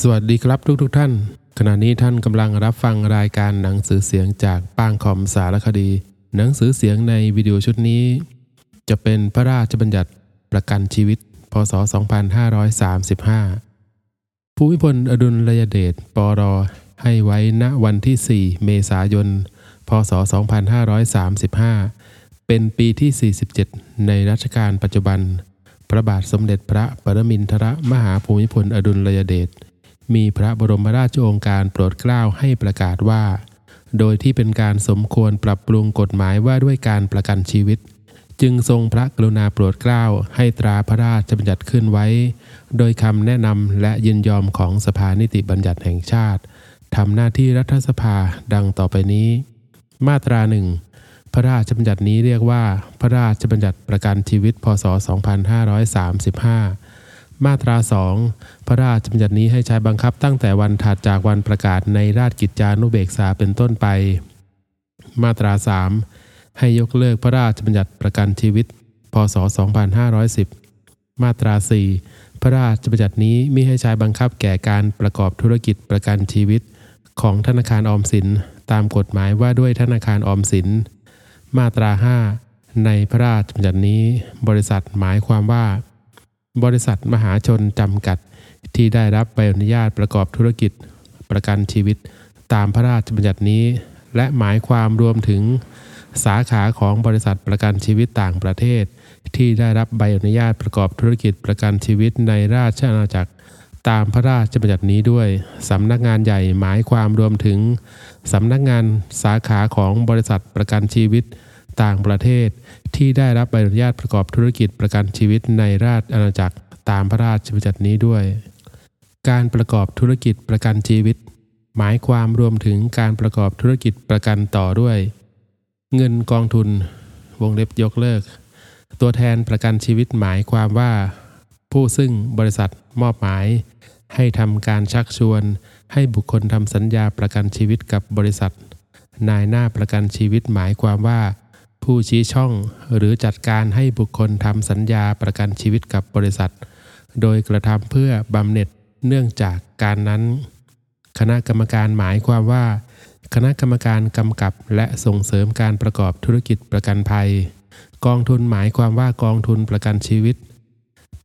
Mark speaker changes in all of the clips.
Speaker 1: สวัสดีครับทุกทท่าน ขณะนี้ท่านกำลังรับฟังรายการหนังสือเสียงจากป้างคอมสารคดี หนังสือเสียงในวิดีโอชุดนี้ จะเป็นพระราชบัญญัติประกันชีวิต พศ 2535 ภูมิพลอดุลยเดชปรให้ไว้ณวันที่ 4 เมษายน พศ 2535 เป็นปีที่ 47 ในรัชกาลปัจจุบัน พระบาทสมเด็จพระปรมินทรมหาภูมิพลอดุลยเดช มีพระบรมราชโองการโปรดเกล้าให้ประกาศว่า โดยที่เป็นการสมควรปรับปรุงกฎหมายว่าด้วยการประกันชีวิต จึงทรงพระกรุณาโปรดเกล้าให้ตราพระราชบัญญัติขึ้นไว้ โดยคำแนะนำและยินยอมของสภานิติบัญญัติแห่งชาติทำหน้าที่รัฐสภาดังต่อไปนี้ มาตราหนึ่งพระราชบัญญัตินี้เรียกว่า พระราชบัญญัติประกันชีวิต พศ 2535 มาตราสองพระราชบัญญัตินี้ให้ใช้บังคับตั้งแต่วันถัดจากวันประกาศในราชกิจจานุเบกษาเป็นต้นไป มาตราสามให้ยกเลิกพระราชบัญญัติประกันชีวิต พศ 2510 มาตราสี่พระราชบัญญัตินี้มิให้ใช้บังคับแก่การประกอบธุรกิจประกันชีวิต ของธนาคารออมสิน ตามกฎหมายว่าด้วยธนาคารออมสิน มาตรา 5 ในพระราชบัญญัตินี้ บริษัทหมายความว่า บริษัทมหาชนจำกัด ที่ได้รับใบอนุญาตประกอบธุรกิจประกันชีวิต ตามพระราชบัญญัตินี้ และหมายความรวมถึง สาขาของบริษัทประกันชีวิตต่างประเทศ ที่ได้รับใบอนุญาตประกอบธุรกิจประกันชีวิตในราชอาณาจักรตามพระราชบัญญัตินี้ด้วย สำนักงานใหญ่หมายความรวมถึง สำนักงานสาขาของบริษัทประกันชีวิต ต่างประเทศที่ได้รับใบอนุญาตประกอบธุรกิจประกันชีวิตในราชอาณาจักรตามพระราชบัญญัตินี้ด้วย การประกอบธุรกิจประกันชีวิต หมายความรวมถึงการประกอบธุรกิจประกันต่อด้วย เงินกองทุน วงเล็บยกเลิก ตัวแทนประกันชีวิตหมายความว่า ผู้ซึ่งบริษัทมอบหมาย ให้ทำการชักชวน ให้บุคคลทำสัญญาประกันชีวิตกับบริษัท นายหน้าประกันชีวิตหมายความว่า ผู้ชี้ช่องหรือจัดการให้บุคคลทำสัญญาประกันชีวิตกับบริษัท โดยกระทำเพื่อบำเหน็จเนื่องจากการนั้น คณะกรรมการหมายความว่า คณะกรรมการกำกับและส่งเสริมการประกอบธุรกิจประกันภัย กองทุนหมายความว่ากองทุนประกันชีวิต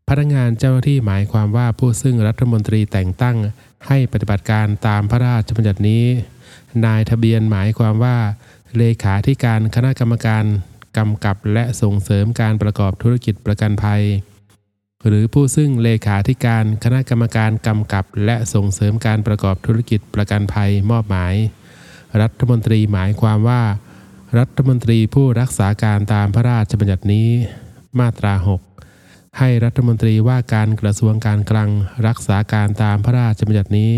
Speaker 1: พนักงานเจ้าหน้าที่หมายความว่าผู้ซึ่งรัฐมนตรีแต่งตั้งให้ปฏิบัติการตามพระราชบัญญัตินี้ นายทะเบียนหมายความว่า เลขาธิการคณะกรรมการกำกับและส่งเสริมการประกอบธุรกิจประกันภัย หรือผู้ซึ่งเลขาธิการคณะกรรมการกำกับและส่งเสริมการประกอบธุรกิจประกันภัยมอบหมาย รัฐมนตรีหมายความว่า รัฐมนตรีผู้รักษาการตามพระราชบัญญัตินี้ มาตรา 6 ให้รัฐมนตรีว่าการกระทรวงการคลังรักษาการตามพระราชบัญญัตินี้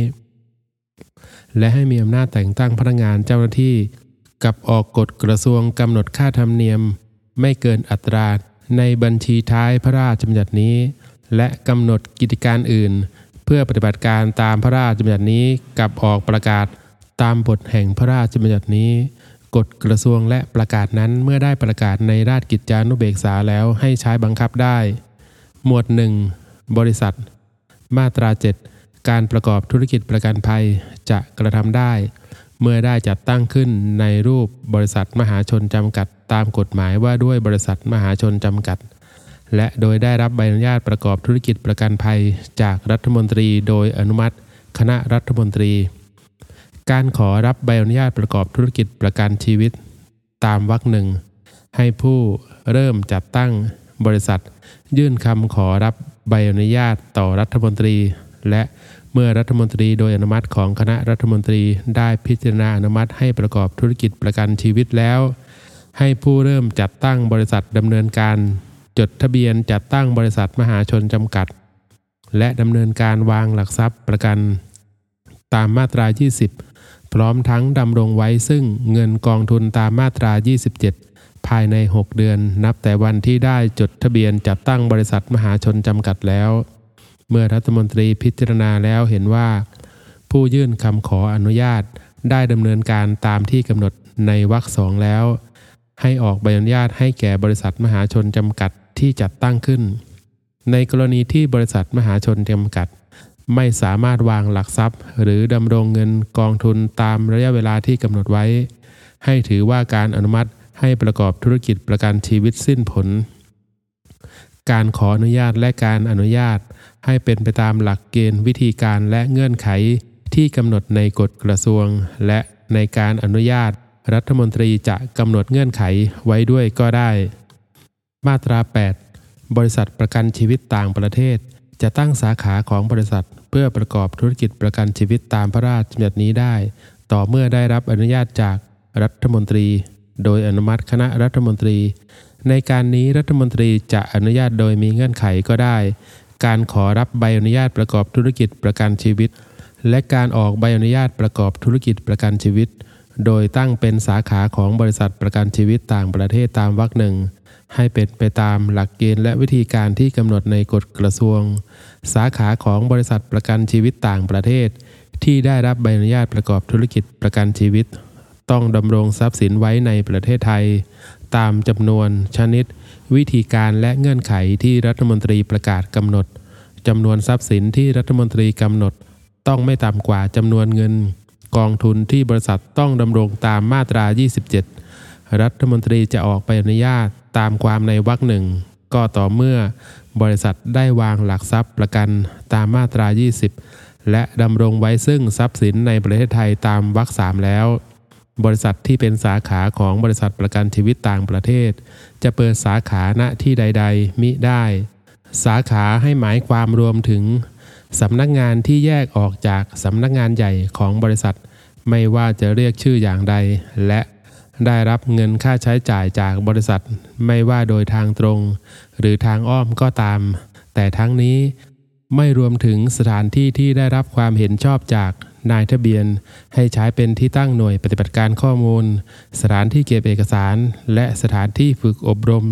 Speaker 1: และให้มีอำนาจแต่งตั้งพนักงานเจ้าหน้าที่ กับออกกฎกระทรวงกำหนดค่าธรรมเนียม ไม่เกินอัตราในบัญชีท้ายพระราชบัญญัตินี้ และกำหนดกิจการอื่น เพื่อปฏิบัติการตามพระราชบัญญัตินี้กับออกประกาศตามบทแห่งพระราชบัญญัตินี้กฎกระทรวงและประกาศนั้นเมื่อได้ประกาศในราชกิจจานุเบกษาแล้วให้ใช้บังคับได้ หมวด 1 บริษัท มาตรา 7 การประกอบธุรกิจประกันภัยจะกระทำได้ เมื่อได้จัดตั้งขึ้นในรูปบริษัทมหาชนจำกัด ตามกฎหมายว่าด้วยบริษัทมหาชนจำกัด และโดยได้รับใบอนุญาตประกอบธุรกิจประกันภัยจากรัฐมนตรีโดยอนุมัติ คณะรัฐมนตรี การขอรับใบอนุญาตประกอบธุรกิจประกันชีวิต ตามวรรคหนึ่งให้ผู้เริ่มจัดตั้งบริษัท ยื่นคำขอรับใบอนุญาตต่อรัฐมนตรี และ เมื่อรัฐมนตรีโดยอนุมัติของคณะรัฐมนตรีได้พิจารณาอนุมัติให้ประกอบธุรกิจประกันชีวิตแล้ว ให้ผู้เริ่มจัดตั้งบริษัทดำเนินการ จดทะเบียนจัดตั้งบริษัทมหาชนจำกัด และดำเนินการวางหลักทรัพย์ประกัน ตามมาตรา 20 พร้อมทั้งดำรงไว้ซึ่งเงินกองทุนตามมาตรา 27 ภายใน 6 เดือน นับแต่วันที่ได้จดทะเบียนจัดตั้งบริษัทมหาชนจำกัดแล้ว เมื่อรัฐมนตรีพิจารณาแล้วเห็นว่า ผู้ยื่นคำขออนุญาตได้ดำเนินการตามที่กำหนดในวรรคสองแล้ว ให้ออกใบอนุญาตให้แก่บริษัทมหาชนจำกัดที่จัดตั้งขึ้น ในกรณีที่บริษัทมหาชนจำกัด ไม่สามารถวางหลักทรัพย์ หรือดำรงเงินกองทุนตามระยะเวลาที่กำหนดไว้ ให้ถือว่าการอนุมัติให้ประกอบธุรกิจประกันชีวิตสิ้นผล การขออนุญาตและการอนุญาต ให้เป็นไปตามหลักเกณฑ์วิธีการและเงื่อนไขที่กำหนดในกฎกระทรวง และในการอนุญาต รัฐมนตรีจะกำหนดเงื่อนไขไว้ด้วยก็ได้ มาตรา 8 บริษัทประกันชีวิตต่างประเทศ จะตั้งสาขาของบริษัท เพื่อประกอบธุรกิจประกันชีวิตตามพระราชบัญญัตินี้ได้ ต่อเมื่อได้รับอนุญาตจากรัฐมนตรี โดยอนุมัติคณะรัฐมนตรี ในการนี้รัฐมนตรีจะอนุญาตโดยมีเงื่อนไขก็ได้ การขอรับใบอนุญาตประกอบธุรกิจประกันชีวิต และการออกใบอนุญาตประกอบธุรกิจประกันชีวิต โดยตั้งเป็นสาขาของบริษัทประกันชีวิตต่างประเทศตามวรรคหนึ่ง ให้เป็นไปตามหลักเกณฑ์และวิธีการที่กำหนดในกฎกระทรวง สาขาของบริษัทประกันชีวิตต่างประเทศ ที่ได้รับใบอนุญาตประกอบธุรกิจประกันชีวิต ต้องดำรงทรัพย์สินไว้ในประเทศไทย ตามจำนวนชนิด วิธีการและเงื่อนไขที่รัฐมนตรีประกาศกำหนดจำนวนทรัพย์สินที่รัฐมนตรีกำหนด ต้องไม่ต่ำกว่าจำนวนเงิน กองทุนที่บริษัทต้องดำรงตามมาตรา 27 รัฐมนตรีจะออกใบอนุญาตตามความในวรรคหนึ่งก็ต่อเมื่อบริษัทได้วางหลักทรัพย์ประกันตามมาตรา 20 และดำรงไว้ซึ่งทรัพย์สินในประเทศไทยตามวรรคสามแล้ว บริษัทที่เป็นสาขาของบริษัทประกันชีวิตต่างประเทศ จะเปิดสาขาณที่ใด ๆ มิได้ สาขาให้หมายความรวมถึงสำนักงานที่แยกออกจากสำนักงานใหญ่ของบริษัท ไม่ว่าจะเรียกชื่ออย่างใด และได้รับเงินค่าใช้จ่ายจากบริษัท ไม่ว่าโดยทางตรง หรือทางอ้อมก็ตาม แต่ทั้งนี้ไม่รวมถึงสถานที่ที่ได้รับความเห็นชอบจาก นายทะเบียน ให้ใช้เป็นที่ตั้งหน่วยปฏิบัติการข้อมูล สถานที่เก็บเอกสาร และสถานที่ฝึกอบรม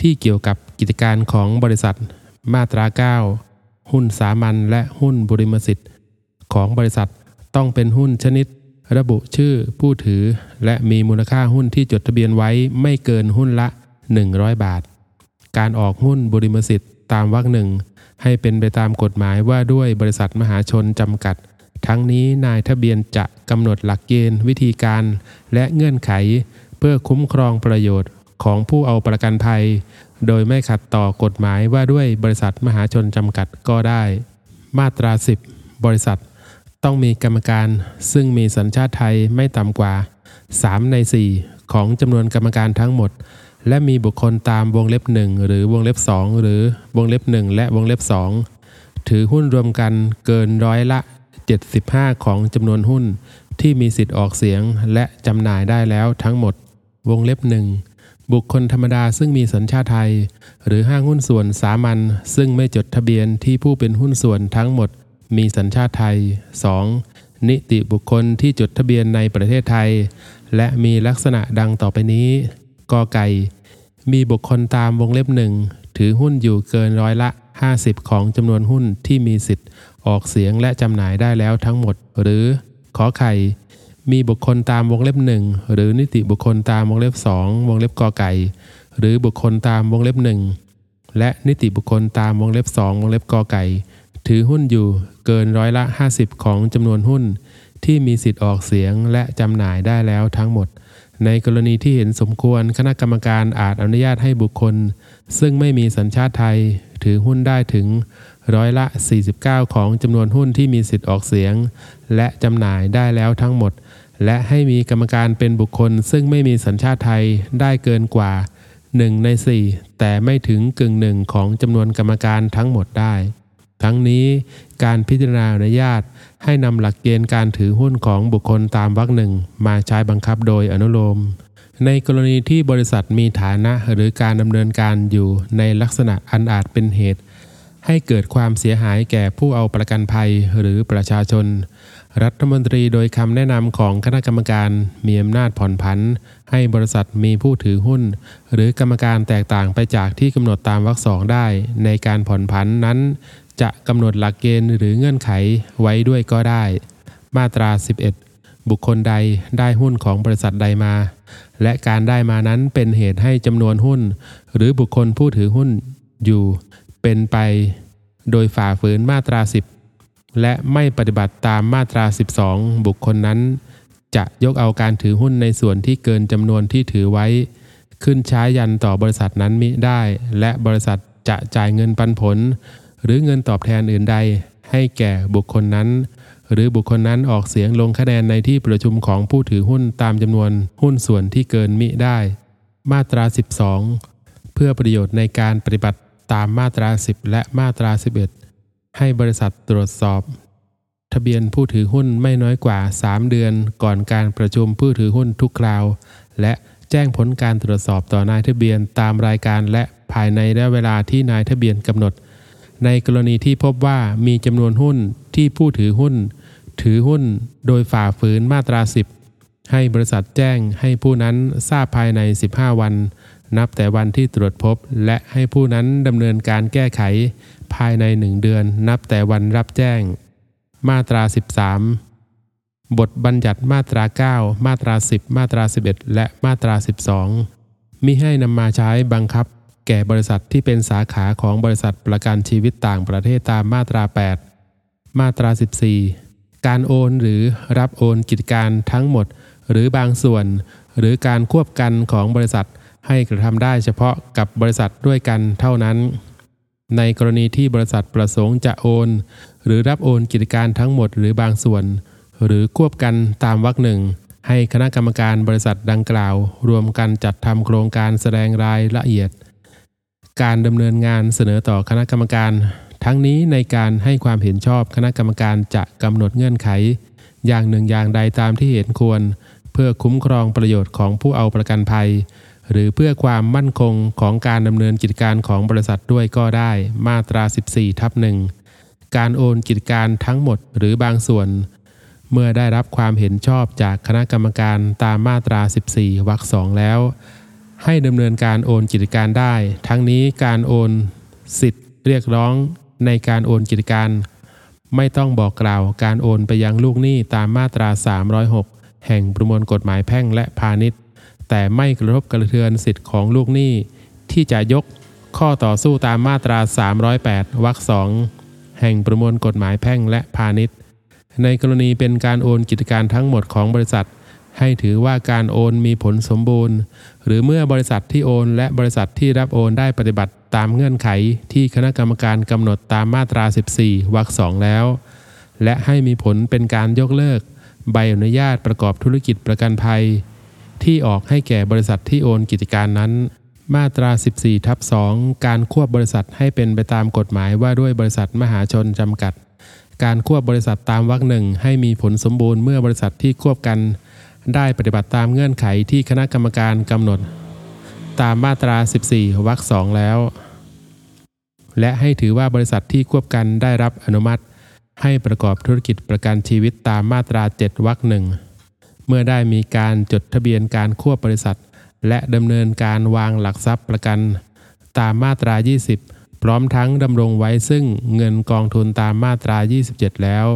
Speaker 1: ที่เกี่ยวกับกิจการของบริษัท มาตรา 9 หุ้นสามัญและหุ้นบริมสิทธิ์ ของบริษัทต้องเป็นหุ้นชนิด ระบุชื่อผู้ถือ และมีมูลค่าหุ้นที่จดทะเบียนไว้ไม่เกินหุ้นละ 100 บาท การออกหุ้นบริมสิทธิ์ตามวรรคหนึ่งให้เป็นไปตามกฎหมายว่าด้วยบริษัทมหาชนจำกัด ทั้งนี้นายทะเบียนจะกำหนดหลักเกณฑ์ วิธีการ และเงื่อนไข เพื่อคุ้มครองประโยชน์ของผู้เอาประกันภัย โดยไม่ขัดต่อกฎหมายว่าด้วยบริษัทมหาชนจำกัดก็ได้ มาตรา 10 บริษัท ต้องมีกรรมการ ซึ่งมีสัญชาติไทยไม่ต่ำกว่า 3 ใน 4 ของจำนวนกรรมการทั้งหมด และมีบุคคลตามวงเล็บ 1 หรือวงเล็บ 2 หรือวงเล็บ 1 และวงเล็บ 2 ถือหุ้นรวมกันเกินร้อยละ 75 ของจำนวนหุ้นที่มีสิทธิ์ออกเสียงและจำหน่ายได้แล้วทั้งหมด วงเล็บ1บุคคลธรรมดาซึ่งมีสัญชาติไทย หรือห้างหุ้นส่วนสามัญซึ่งไม่จดทะเบียนที่ผู้เป็นหุ้นส่วนทั้งหมด มีสัญชาติไทย 2. นิติบุคคลที่จดทะเบียนในประเทศไทย และมีลักษณะดังต่อไปนี้กอไก่ มีบุคคลตามวงเล็บหนึ่งถือหุ้นอยู่เกินร้อยละ 50 ของจำนวนหุ้นที่มีสิทธิ์ ออกเสียงและจำหน่ายได้แล้วทั้งหมด หรือขอไข่ มีบุคคลตามวงเล็บหนึ่งหรือนิติบุคคลตามวงเล็บสองวงเล็บกอไก่ หรือบุคคลตามวงเล็บหนึ่งและนิติบุคคลตามวงเล็บสองวงเล็บกอไก่ ถือหุ้นอยู่เกินร้อยละ 50 ของจำนวนหุ้น ที่มีสิทธิ์ออกเสียงและจำหน่ายได้แล้วทั้งหมด ในกรณีที่เห็นสมควรคณะกรรมการอาจอนุญาตให้บุคคล ซึ่งไม่มีสัญชาติไทย ถือหุ้นได้ถึง ร้อยละ 49 ของจำนวนหุ้นที่มีสิทธิ์ออกเสียง และจำหน่ายได้แล้วทั้งหมด และให้มีกรรมการเป็นบุคคลซึ่งไม่มีสัญชาติไทยได้เกินกว่า 1 ใน 4 แต่ไม่ถึงกึ่งหนึ่งของจำนวนกรรมการทั้งหมดได้ ทั้งนี้การพิจารณาอนุญาต ให้นำหลักเกณฑ์การถือหุ้นของบุคคลตามวรรคหนึ่งมาใช้บังคับโดยอนุโลมในกรณีที่บริษัทมีฐานะหรือการดำเนินการอยู่ในลักษณะอันอาจเป็นเหตุ ให้เกิดความเสียหายแก่ผู้เอาประกันภัยหรือประชาชน รัฐมนตรีโดยคำแนะนำของคณะกรรมการมีอำนาจผ่อนผัน ให้บริษัทมีผู้ถือหุ้น หรือกรรมการแตกต่างไปจากที่กำหนดตามวรรคสองได้ ในการผ่อนผันนั้น จะกำหนดหลักเกณฑ์หรือเงื่อนไขไว้ด้วยก็ได้ มาตรา 11 บุคคลใดได้หุ้นของบริษัทใดมา และการได้มานั้นเป็นเหตุให้จำนวนหุ้น หรือบุคคลผู้ถือหุ้นอยู่ เป็นไปโดยฝ่าฝืนมาตรา 10 และไม่ปฏิบัติตามมาตรา 12 บุคคลนั้น จะยกเอาการถือหุ้นในส่วนที่เกินจำนวนที่ถือไว้ ขึ้นใช้ยันต่อบริษัทนั้นมิได้ และบริษัทจะจ่ายเงินปันผล หรือเงินตอบแทนอื่นใด ให้แก่บุคคลนั้น หรือบุคคลนั้นออกเสียงลงคะแนนในที่ประชุมของผู้ถือหุ้นตามจำนวนหุ้นส่วนที่เกินมิได้ มาตรา 12 เพื่อประโยชน์ในการปฏิบัติ ตามมาตรา 10 และมาตรา 11 ให้บริษัทตรวจสอบ ทะเบียนผู้ถือหุ้นไม่น้อยกว่า 3 เดือนก่อนการประชุมผู้ถือหุ้นทุกคราว และแจ้งผลการตรวจสอบต่อนายทะเบียนตามรายการและภายในระยะเวลาที่นายทะเบียนกำหนด ในกรณีที่พบว่ามีจำนวนหุ้นที่ผู้ถือหุ้น ถือหุ้นโดยฝ่าฝืนมาตรา 10 ให้บริษัทแจ้งให้ผู้นั้นทราบภายใน 15 วัน นับแต่วันที่ตรวจพบ และให้ผู้นั้นดำเนินการแก้ไข ภายในหนึ่งเดือน นับแต่วันรับแจ้ง มาตรา 13 บทบัญญัติมาตรา 9 มาตรา 10 มาตรา 11 และมาตรา 12 มิให้นำมาใช้บังคับ แก่บริษัทที่เป็นสาขาของบริษัทประกันชีวิตต่างประเทศตามมาตรา 8 มาตรา 14 การโอนหรือรับโอนกิจการทั้งหมด หรือบางส่วน หรือการควบกันของบริษัท ให้กระทำได้เฉพาะกับบริษัทด้วยกันเท่านั้น ในกรณีที่บริษัทประสงค์จะโอน หรือรับโอนกิจการทั้งหมดหรือบางส่วน หรือควบกันตามวรรคหนึ่งให้คณะกรรมการบริษัทดังกล่าว รวมกันจัดทำโครงการแสดงรายละเอียด การดำเนินงานเสนอต่อคณะกรรมการ ทั้งนี้ในการให้ความเห็นชอบคณะกรรมการจะกำหนดเงื่อนไข อย่างหนึ่งอย่างใดตามที่เห็นควร เพื่อคุ้มครองประโยชน์ของผู้เอาประกันภัย หรือเพื่อความมั่นคงของการดำเนินกิจการของบริษัทด้วยก็ได้ มาตรา 14ทับหนึ่งการโอนกิจการทั้งหมดหรือบางส่วน เมื่อได้รับความเห็นชอบจากคณะกรรมการตามมาตรา 14วรรคสองแล้ว ให้ดำเนินการโอนกิจการได้ ทั้งนี้การโอนสิทธิ์เรียกร้องในการโอนกิจการ ไม่ต้องบอกกล่าวการโอนไปยังลูกหนี้ตามมาตรา 306 แห่งประมวลกฎหมายแพ่งและพาณิชย์ แต่ไม่กระทบกระเทือนสิทธิ์ของลูกหนี้ที่จะยกข้อต่อสู้ตามมาตรา 308 วรรคสองแห่งประมวลกฎหมายแพ่งและพาณิชย์ ในกรณีเป็นการโอนกิจการทั้งหมดของบริษัท ให้ถือว่าการโอนมีผลสมบูรณ์ หรือเมื่อบริษัทที่โอนและบริษัทที่รับโอนได้ปฏิบัติตามเงื่อนไขที่คณะกรรมการกำหนดตามมาตรา 14 วรรคสองแล้ว และให้มีผลเป็นการยกเลิก ใบอนุญาตประกอบธุรกิจประกันภัย ที่ออกให้แก่บริษัทที่โอนกิจการนั้น มาตรา 14ทับ2การควบบริษัทให้เป็นไปตามกฎหมายว่าด้วยบริษัทมหาชนจำกัด การควบบริษัทตามวรรคหนึ่งให้มีผลสมบูรณ์เมื่อบริษัทที่ควบกัน ได้ปฏิบัติตามเงื่อนไขที่คณะกรรมการกำหนด ตามมาตรา 14วรรคสองแล้ว และให้ถือว่าบริษัทที่ควบกันได้รับอนุมัติ ให้ประกอบธุรกิจประกันชีวิตตามมาตรา 7วรรคหนึ่ง เมื่อได้มีการจดทะเบียนการควบบริษัท และดำเนินการวางหลักทรัพย์ประกัน ตามมาตรา 20 พร้อมทั้งดำรงไว้ซึ่งเงินกองทุนตามมาตรา 27 แล้ว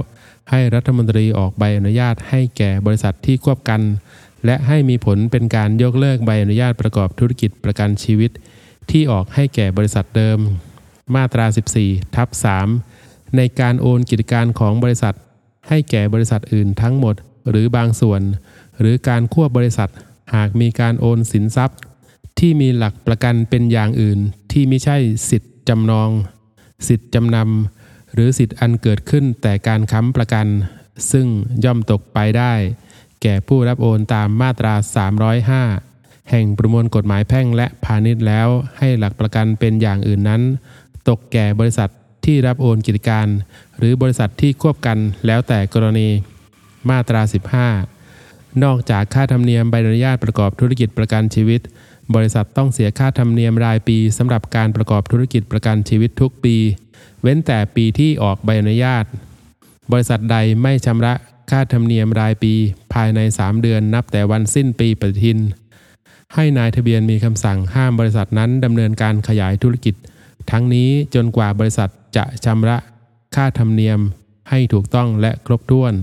Speaker 1: ให้รัฐมนตรีออกใบอนุญาตให้แก่บริษัทที่ควบกัน และให้มีผลเป็นการยกเลิกใบอนุญาตประกอบธุรกิจประกันชีวิต ที่ออกให้แก่บริษัทเดิม มาตรา 14 ทับ 3 ในการโอนกิจการของบริษัท ให้แก่บริษัทอื่นทั้งหมด หรือบางส่วน หรือการควบบริษัท หากมีการโอนสินทรัพย์ ที่มีหลักประกันเป็นอย่างอื่น ที่ไม่ใช่สิทธิ์จำนอง สิทธิ์จำนำหรือสิทธิ์อันเกิดขึ้นแต่การค้ำประกัน ซึ่งย่อมตกไปได้ แก่ผู้รับโอนตามมาตรา 305 แห่งประมวลกฎหมายแพ่งและพาณิชย์แล้วให้หลักประกันเป็นอย่างอื่นนั้น ตกแก่บริษัทที่รับโอนกิจการ หรือบริษัทที่ควบกันแล้วแต่กรณี มาตรา 15 นอกจากค่าธรรมเนียมใบอนุญาตประกอบธุรกิจประกันชีวิต บริษัทต้องเสียค่าธรรมเนียมรายปีสำหรับการประกอบธุรกิจประกันชีวิตทุกปี เว้นแต่ปีที่ออกใบอนุญาต บริษัทใดไม่ชำระค่าธรรมเนียมรายปี ภายใน 3 เดือนนับแต่วันสิ้นปีปฏิทิน ให้นายทะเบียนมีคำสั่งห้ามบริษัทนั้นดำเนินการขยายธุรกิจ ทั้งนี้จนกว่าบริษัทจะชำระค่าธรรมเนียมให้ถูกต้องและครบถ้วน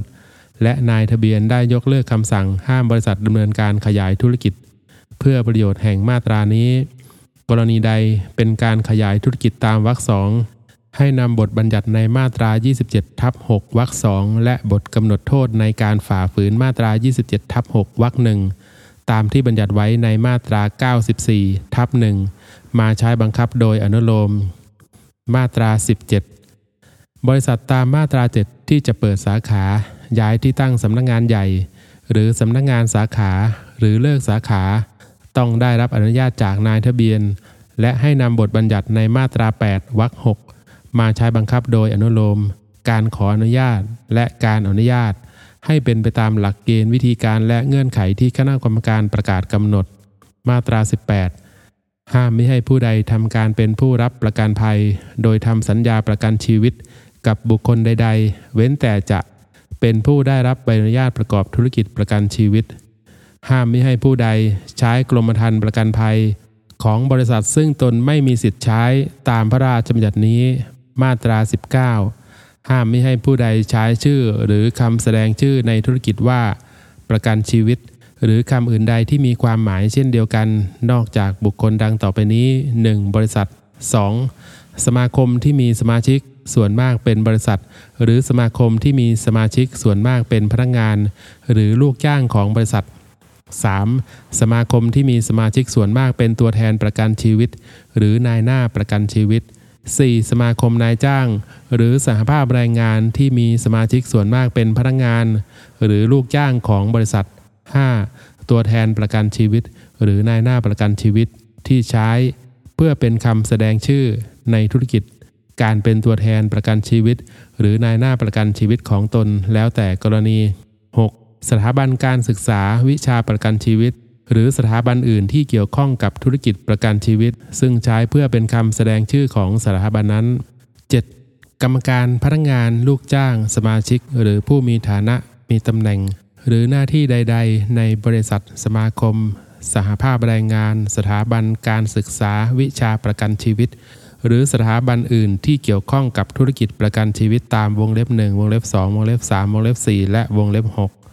Speaker 1: และนายทะเบียนได้ยกเลิกคำสั่งห้ามบริษัทดำเนินการขยายธุรกิจ เพื่อประโยชน์แห่งมาตรานี้ กรณีใดเป็นการขยายธุรกิจตามวรรคสองให้นำบทบัญญัติในมาตรา 27 ทับ 6 วรรคสองและบทกำหนดโทษในการฝ่าฝืนมาตรา 27 ทับ 6 วรรคหนึ่งตามที่บัญญัติไว้ในมาตรา 94 ทับหนึ่งมาใช้บังคับโดยอนุโลม มาตรา 17 บริษัทตามมาตรา 7 ที่จะเปิดสาขา ย้ายที่ตั้งสำนักงงานใหญ่ หรือสำนักงงานสาขาหรือเลิกสาขา ต้องได้รับอนุญาตจากนายทะเบียน และให้นำบทบัญญัติในมาตรา 8วรรค6มาใช้บังคับโดยอนุโลม การขออนุญาตและการอนุญาต ให้เป็นไปตามหลักเกณฑ์วิธีการและเงื่อนไขที่คณะกรรมการประกาศกำหนด มาตรา 18ห้ามไม่ให้ผู้ใดทำการเป็นผู้รับประกันภัย โดยทำสัญญาประกันชีวิตกับบุคคลใด ๆ เว้นแต่จะ เป็นผู้ได้รับใบอนุญาตประกอบธุรกิจประกันชีวิต ห้ามไม่ให้ผู้ใดใช้กรมธรรม์ประกันภัย ของบริษัทซึ่งตนไม่มีสิทธิ์ใช้ตามพระราชบัญญัตินี้ มาตรา 19 ห้ามไม่ให้ผู้ใดใช้ชื่อหรือคำแสดงชื่อในธุรกิจว่า ประกันชีวิต หรือคำอื่นใดที่มีความหมายเช่นเดียวกัน นอกจากบุคคลดังต่อไปนี้ 1. บริษัท 2. สมาคมที่มีสมาชิก ส่วนมากเป็นบริษัท หรือสมาคมที่มีสมาชิกส่วนมากเป็นพนักงาน หรือลูกจ้างของบริษัท 3. สมาคมที่มีสมาชิกส่วนมากเป็นตัวแทนประกันชีวิต หรือนายหน้าประกันชีวิต 4. สมาคมนายจ้าง หรือสหภาพแรงงานที่มีสมาชิกส่วนมากเป็นพนักงาน หรือลูกจ้างของบริษัท 5. ตัวแทนประกันชีวิต หรือนายหน้าประกันชีวิตที่ใช้ เพื่อเป็นคำแสดงชื่อในธุรกิจ การเป็นตัวแทนประกันชีวิต หรือนายหน้าประกันชีวิตของตนแล้วแต่กรณี 6. สถาบันการศึกษาวิชาประกันชีวิต หรือสถาบันอื่นที่เกี่ยวข้องกับธุรกิจประกันชีวิต ซึ่งใช้เพื่อเป็นคำแสดงชื่อของสถาบันนั้น 7. กรรมการพนักงานลูกจ้าง สมาชิก หรือผู้มีฐานะมีตำแหน่ง หรือหน้าที่ใด ๆ ในบริษัท สมาคม สหภาพแรงงาน สถาบันการศึกษาวิชาประกันชีวิต หรือสถาบันอื่นที่เกี่ยวข้องกับธุรกิจประกันชีวิตตามวงเล็บ 1 วงเล็บ 2 วงเล็บ 3 วงเล็บ 4 และวงเล็บ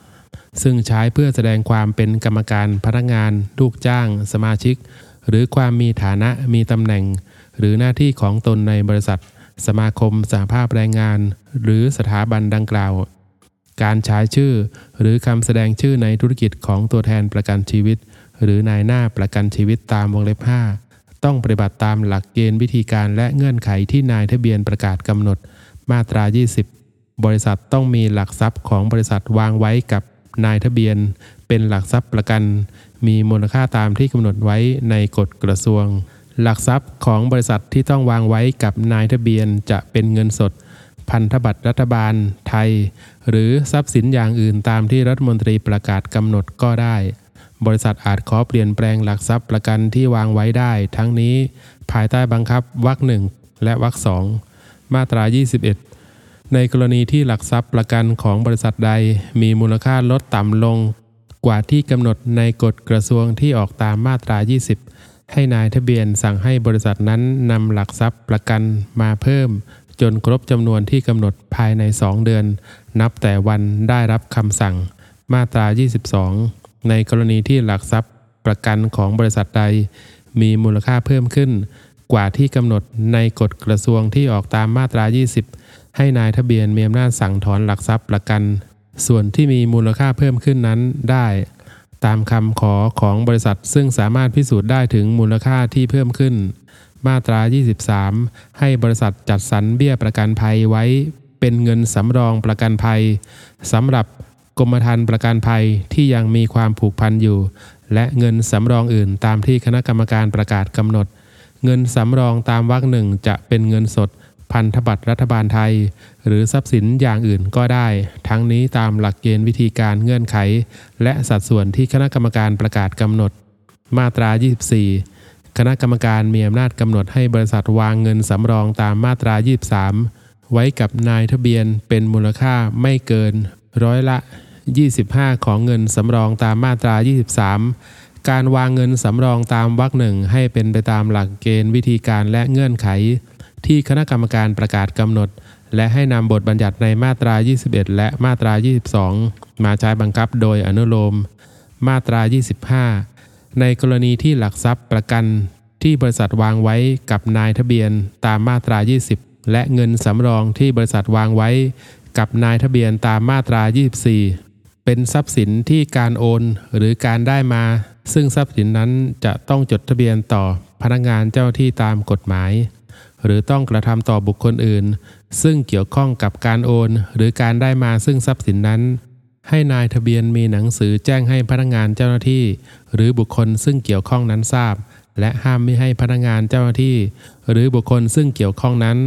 Speaker 1: 6 ซึ่งใช้เพื่อแสดงความเป็นกรรมการพนักงาน ลูกจ้าง สมาชิก หรือความมีฐานะมีตำแหน่ง หรือหน้าที่ของตนในบริษัท สมาคมสหภาพแรงงาน หรือสถาบันดังกล่าว การใช้ชื่อ หรือคำแสดงชื่อในธุรกิจของตัวแทนประกันชีวิต หรือนายหน้าประกันชีวิตตามวงเล็บ 5 ต้องปฏิบัติตามหลักเกณฑ์วิธีการและเงื่อนไขที่นายทะเบียนประกาศกำหนด มาตรา 20 บริษัทต้องมีหลักทรัพย์ของบริษัทวางไว้กับนายทะเบียน เป็นหลักทรัพย์ประกัน มีมูลค่าตามที่กำหนดไว้ในกฎกระทรวง หลักทรัพย์ของบริษัทที่ต้องวางไว้กับนายทะเบียนจะเป็นเงินสด พันธบัตรรัฐบาลไทย หรือทรัพย์สินอย่างอื่นตามที่รัฐมนตรีประกาศกำหนดก็ได้ บริษัทอาจขอเปลี่ยนแปลงหลักทรัพย์ประกันที่วางไว้ได้ ทั้งนี้ภายใต้บังคับวรรคหนึ่งและวรรคสองมาตรา 21 ในกรณีที่หลักทรัพย์ประกันของบริษัทใดมีมูลค่าลดต่ำลง กว่าที่กำหนดในกฎกระทรวงที่ออกตามมาตรา 20 ให้นายทะเบียนสั่งให้บริษัทนั้นนำหลักทรัพย์ประกันมาเพิ่ม จนครบจำนวนที่กำหนดภายใน 2 เดือน นับแต่วันได้รับคำสั่ง มาตรา 22 ในกรณีที่หลักทรัพย์ประกันของบริษัทใด มีมูลค่าเพิ่มขึ้น กว่าที่กำหนดในกฎกระทรวงที่ออกตามมาตรา 20 ให้นายทะเบียนมีอำนาจสั่งถอนหลักทรัพย์ประกัน ส่วนที่มีมูลค่าเพิ่มขึ้นนั้นได้ ตามคำขอของบริษัทซึ่งสามารถพิสูจน์ได้ถึงมูลค่าที่เพิ่มขึ้น มาตรา 23 ให้บริษัทจัดสรรเบี้ยประกันภัยไว้ เป็นเงินสำรองประกันภัยสำหรับ กรมธรรม์ประกันภัยที่ยังมีความผูกพันอยู่ และเงินสำรองอื่นตามที่คณะกรรมการประกาศกำหนด เงินสำรองตามวรรคหนึ่งจะเป็นเงินสด พันธบัตรรัฐบาลไทย หรือทรัพย์สินอย่างอื่นก็ได้ ทั้งนี้ตามหลักเกณฑ์วิธีการเงื่อนไข และสัดส่วนที่คณะกรรมการประกาศกำหนด มาตรา 24 คณะกรรมการมีอำนาจกำหนดให้บริษัทวางเงินสำรองตามมาตรา 23ไว้กับนายทะเบียนเป็นมูลค่าไม่เกิน ร้อยละ 25 ของเงินสำรองตามมาตรา 23 การวางเงินสำรองตามวรรคหนึ่งให้เป็นไปตามหลักเกณฑ์วิธีการและเงื่อนไข ที่คณะกรรมการประกาศกำหนด และให้นำบทบัญญัติในมาตรา 21 และมาตรา 22 มาใช้บังคับโดยอนุโลม มาตรา 25 ในกรณีที่หลักทรัพย์ประกันที่บริษัทวางไว้กับนายทะเบียนตามมาตรา 20 และเงินสำรองที่บริษัทวางไว้ กับนายทะเบียนตามมาตรา 24 เป็นทรัพย์สินที่การโอนหรือการได้มา ซึ่งทรัพย์สินนั้นจะต้องจดทะเบียนต่อพนักงานเจ้าที่ตามกฎหมาย หรือต้องกระทำต่อบุคคลอื่น ซึ่งเกี่ยวข้องกับการโอน หรือการได้มาซึ่งทรัพย์สินนั้น ให้นายทะเบียนมีหนังสือแจ้งให้พนักงานเจ้าหน้าที่ หรือบุคคลซึ่งเกี่ยวข้องนั้นทราบ และห้ามไม่ให้พนักงานเจ้าหน้าที่ หรือบุคคลซึ่งเกี่ยวข้องนั้น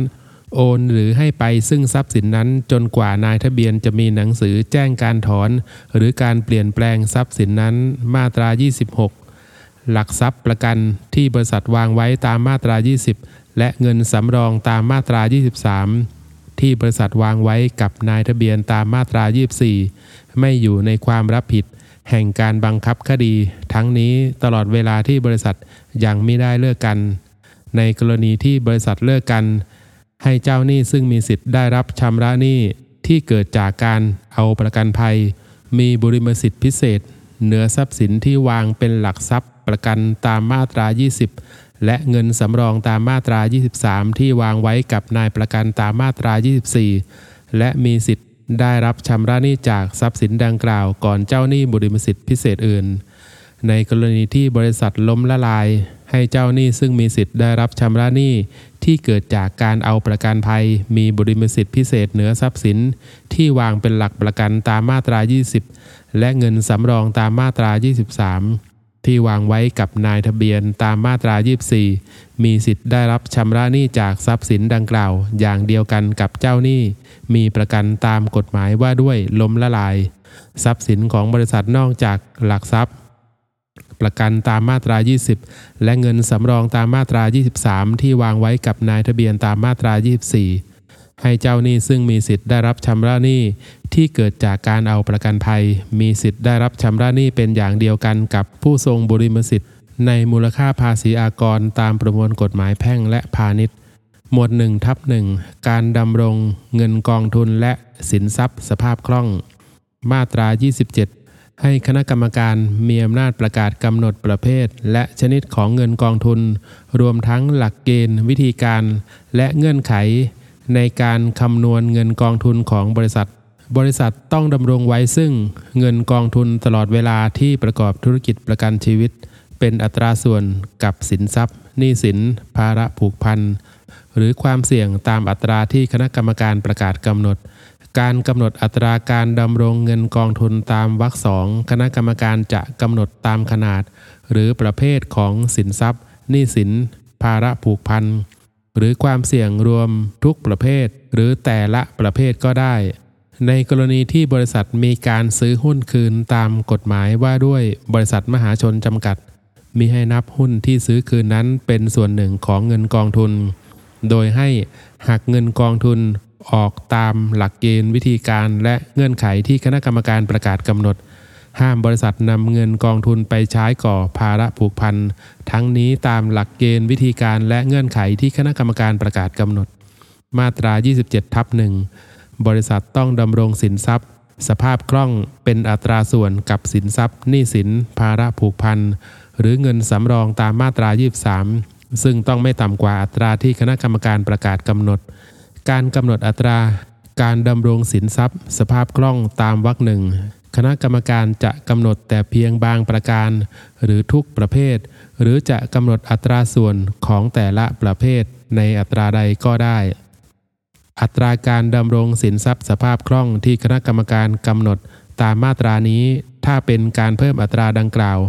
Speaker 1: โอน หรือให้ไปซึ่งทรัพย์สินนั้นจนกว่านายทะเบียนจะมีหนังสือแจ้งการถอน หรือการเปลี่ยนแปลงทรัพย์สินนั้นมาตรา 26 หลักทรัพย์ประกันที่บริษัทวางไว้ตามมาตรา 20 และเงินสำรองตามมาตรา 23 ที่บริษัทวางไว้กับนายทะเบียนตามมาตรา 24 ไม่อยู่ในความรับผิดแห่งการบังคับคดี ทั้งนี้ตลอดเวลาที่บริษัทยังไม่ได้เลิกกัน ในกรณีที่บริษัทเลิกกัน ให้เจ้าหนี้ซึ่งมีสิทธิ์ได้รับชำระหนี้ที่เกิดจากการเอาประกันภัย มีบริมสิทธิพิเศษ เหนือทรัพย์สินที่วางเป็นหลักทรัพย์ประกันตามมาตรา 20 และเงินสำรองตามมาตรา 23 ที่วางไว้กับนายประกันตามมาตรา 24 และมีสิทธิ์ได้รับชำระหนี้จากทรัพย์สินดังกล่าว ก่อนเจ้าหนี้บริมสิทธิพิเศษอื่น ในกรณีที่บริษัทล้มละลาย ให้เจ้าหนี้ซึ่งมีสิทธิ์ได้รับชำระหนี้ที่เกิดจากการเอาประกันภัย มีบริมสิทธิพิเศษเหนือทรัพย์สิน ที่วางเป็นหลักประกันตามมาตรา 20 และเงินสำรองตามมาตรา 23 ที่วางไว้กับนายทะเบียนตามมาตรา 24 มีสิทธิ์ได้รับชำระหนี้จากทรัพย์สินดังกล่าว อย่างเดียวกันกับเจ้าหนี้ มีประกันตามกฎหมายว่าด้วยล้มละลาย ทรัพย์สินของบริษัทนอกจากหลักทรัพย์ ประกันตามมาตรา 20 และเงินสำรองตามมาตรา 23 ที่วางไว้กับนายทะเบียนตามมาตรา 24 ให้เจ้าหนี้ซึ่งมีสิทธิ์ได้รับชำระหนี้ที่เกิดจากการเอาประกันภัย มีสิทธิ์ได้รับชำระหนี้เป็นอย่างเดียวกันกับผู้ทรงบริมสิทธิ์ ในมูลค่าภาษีอากรตามประมวลกฎหมายแพ่งและพาณิชย์ หมวด1ทับ1การดำรง เงินกองทุนและสินทรัพย์ สภาพคล่อง มาตรา 27 ให้คณะกรรมการมีอำนาจประกาศกำหนดประเภท และชนิดของเงินกองทุน รวมทั้งหลักเกณฑ์ วิธีการ และเงื่อนไข ในการคำนวณเงินกองทุนของบริษัท บริษัทต้องดำรงไว้ซึ่งเงินกองทุนตลอดเวลาที่ประกอบธุรกิจประกันชีวิต เป็นอัตราส่วนกับสินทรัพย์หนี้สิน ภาระผูกพันหรือความเสี่ยงตามอัตราที่คณะกรรมการประกาศกำหนด การกำหนดอัตราการดำรงเงินกองทุนตามวรรคสองคณะกรรมการจะกำหนดตามขนาด หรือประเภทของสินทรัพย์หนี้สิน ภาระผูกพันหรือความเสี่ยงรวมทุกประเภท หรือแต่ละประเภทก็ได้ ในกรณีที่บริษัทมีการซื้อหุ้นคืนตามกฎหมายว่าด้วยบริษัทมหาชนจำกัด มีให้นับหุ้นที่ซื้อคืนนั้นเป็นส่วนหนึ่งของเงินกองทุน โดยให้หักเงินกองทุน ออกตามหลักเกณฑ์วิธีการและเงื่อนไขที่คณะกรรมการประกาศกำหนด ห้ามบริษัทนำเงินกองทุนไปใช้ก่อภาระผูกพัน ทั้งนี้ตามหลักเกณฑ์วิธีการและเงื่อนไขที่คณะกรรมการประกาศกำหนด มาตรา 27ทับหนึ่งบริษัทต้องดำรงสินทรัพย์ สภาพคล่องเป็นอัตราส่วนกับสินทรัพย์หนี้สิน ภาระผูกพัน หรือเงินสำรองตามมาตรา 23 ซึ่งต้องไม่ต่ำกว่าอัตราที่คณะกรรมการประกาศกำหนด การกำหนดอัตรา การดำรงสินทรัพย์ สภาพคล่องตามวรรคหนึ่งคณะกรรมการจะกำหนดแต่เพียงบางประการ หรือทุกประเภท หรือจะกำหนดอัตราส่วนของแต่ละประเภทในอัตราใดก็ได้ อัตราการดำรงสินทรัพย์สภาพคล่องที่คณะกรรมการกำหนดตามมาตรานี้ ถ้าเป็นการเพิ่มอัตราดังกล่าว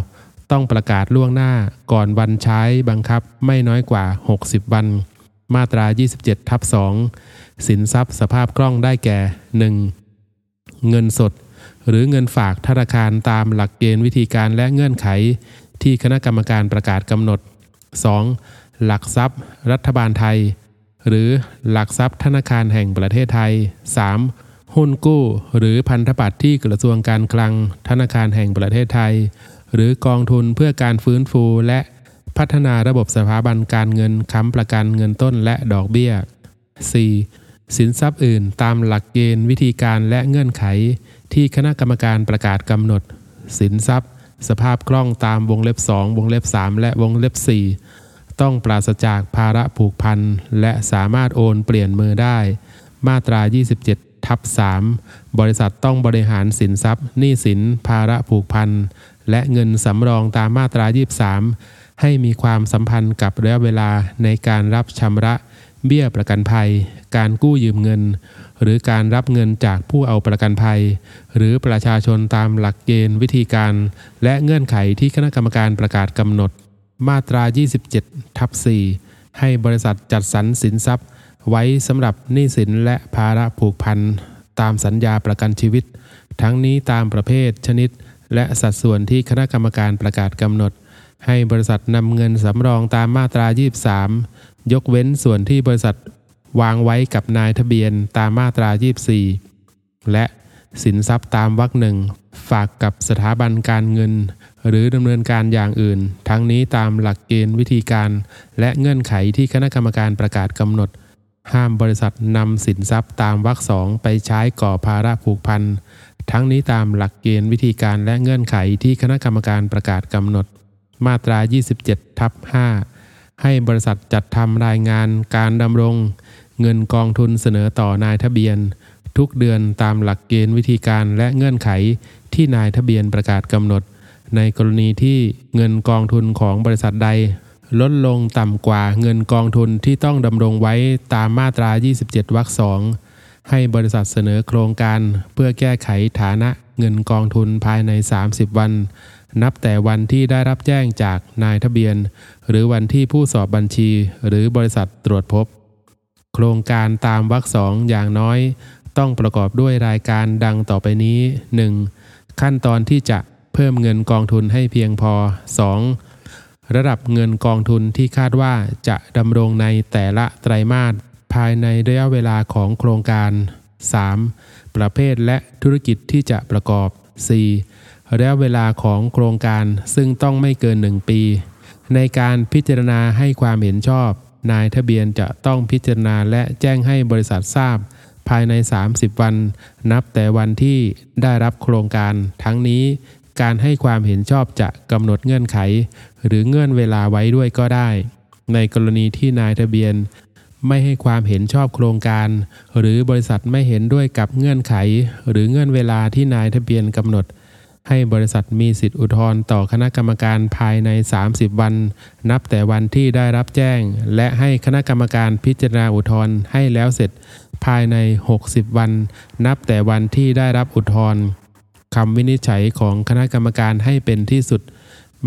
Speaker 1: ต้องประกาศล่วงหน้าก่อนวันใช้บังคับไม่น้อยกว่า 60 วัน มาตรา 27ทับ2 สินทรัพย์สภาพคล่องได้แก่ 1. เงินสด หรือเงินฝากธนาคารตามหลักเกณฑ์วิธีการและเงื่อนไข ที่คณะกรรมการประกาศกำหนด 2. หลักทรัพย์ รัฐบาลไทย หรือหลักทรัพย์ธนาคารแห่งประเทศไทย 3. หุ้นกู้ หรือพันธบัตรที่กระทรวงการคลัง ธนาคารแห่งประเทศไทย หรือกองทุนเพื่อการฟื้นฟูและพัฒนาระบบสถาบันการเงินค้ำประกันเงินต้นและดอกเบี้ย 4. สินทรัพย์อื่นตามหลักเกณฑ์วิธีการและเงื่อนไข ที่คณะกรรมการประกาศกำหนด สินทรัพย์ สภาพคล่องตามวงเล็บ 2 วงเล็บ 3 และวงเล็บ 4 ต้องปราศจากภาระผูกพัน และสามารถโอนเปลี่ยนมือได้ มาตรา 27 ทับ 3 บริษัทต้องบริหารสินทรัพย์หนี้สิน ภาระผูกพัน และเงินสำรองตามมาตรา 23 ให้มีความสัมพันธ์กับระยะเวลาในการรับชำระ เบี้ยประกันภัย การกู้ยืมเงิน หรือการรับเงินจากผู้เอาประกันภัย หรือประชาชนตามหลักเกณฑ์วิธีการ และเงื่อนไขที่คณะกรรมการประกาศกำหนด มาตรา 27 ทับ 4 ให้บริษัทจัดสรรสินทรัพย์ ไว้สำหรับหนี้สินและภาระผูกพันตามสัญญาประกันชีวิต ทั้งนี้ตามประเภทชนิด และสัดส่วนที่คณะกรรมการประกาศกำหนด ให้บริษัทนำเงินสำรองตามมาตรา 23 ยกเว้นส่วนที่บริษัทวางไว้กับนายทะเบียนตามมาตรา 24 และสินทรัพย์ตามวรรคหนึ่งฝากกับสถาบันการเงิน หรือดำเนินการอย่างอื่น ทั้งนี้ตามหลักเกณฑ์วิธีการ และเงื่อนไขที่คณะกรรมการประกาศกำหนด ห้ามบริษัทนำสินทรัพย์ตามวรรคสองไปใช้ก่อภาระผูกพันทั้งนี้ตามหลักเกณฑ์วิธีการและเงื่อนไขที่คณะกรรมการประกาศกำหนด มาตรา 27ทับ5 ให้บริษัทจัดทำรายงานการดำรง เงินกองทุนเสนอต่อนายทะเบียน ทุกเดือนตามหลักเกณฑ์วิธีการและเงื่อนไขที่นายทะเบียนประกาศกำหนด ในกรณีที่เงินกองทุนของบริษัทใด ลดลงต่ำกว่าเงินกองทุนที่ต้องดำรงไว้ตามมาตรา 27 วรรคสองให้บริษัทเสนอโครงการเพื่อแก้ไขฐานะเงินกองทุนภายใน 30 วัน นับแต่วันที่ได้รับแจ้งจากนายทะเบียน หรือวันที่ผู้สอบบัญชีหรือบริษัทตรวจพบ โครงการตามวรรคสองอย่างน้อย ต้องประกอบด้วยรายการดังต่อไปนี้ 1. ขั้นตอนที่จะเพิ่มเงินกองทุนให้เพียงพอ 2. ระดับเงินกองทุนที่คาดว่าจะดำรงในแต่ละไตรมาสภายในระยะเวลาของโครงการ 3. ประเภทและธุรกิจที่จะประกอบ 4. ระยะเวลาของโครงการซึ่งต้องไม่เกิน 1 ปี ในการพิจารณาให้ความเห็นชอบ นายทะเบียนจะต้องพิจารณาและแจ้งให้บริษัททราบ ภายใน 30 วัน นับแต่วันที่ได้รับโครงการ ทั้งนี้การให้ความเห็นชอบจะกำหนดเงื่อนไข หรือเงื่อนเวลาไว้ด้วยก็ได้ ในกรณีที่นายทะเบียนไม่ให้ความเห็นชอบโครงการ หรือบริษัทไม่เห็นด้วยกับเงื่อนไข หรือเงื่อนเวลาที่นายทะเบียนกำหนด ให้บริษัทมีสิทธิอุทธรณ์ต่อคณะกรรมการภายใน 30 วัน นับแต่วันที่ได้รับแจ้ง และให้คณะกรรมการพิจารณาอุทธรณ์ให้แล้วเสร็จ ภายใน 60 วัน นับแต่วันที่ได้รับอุทธรณ์คำวินิจฉัยของคณะกรรมการให้เป็นที่สุด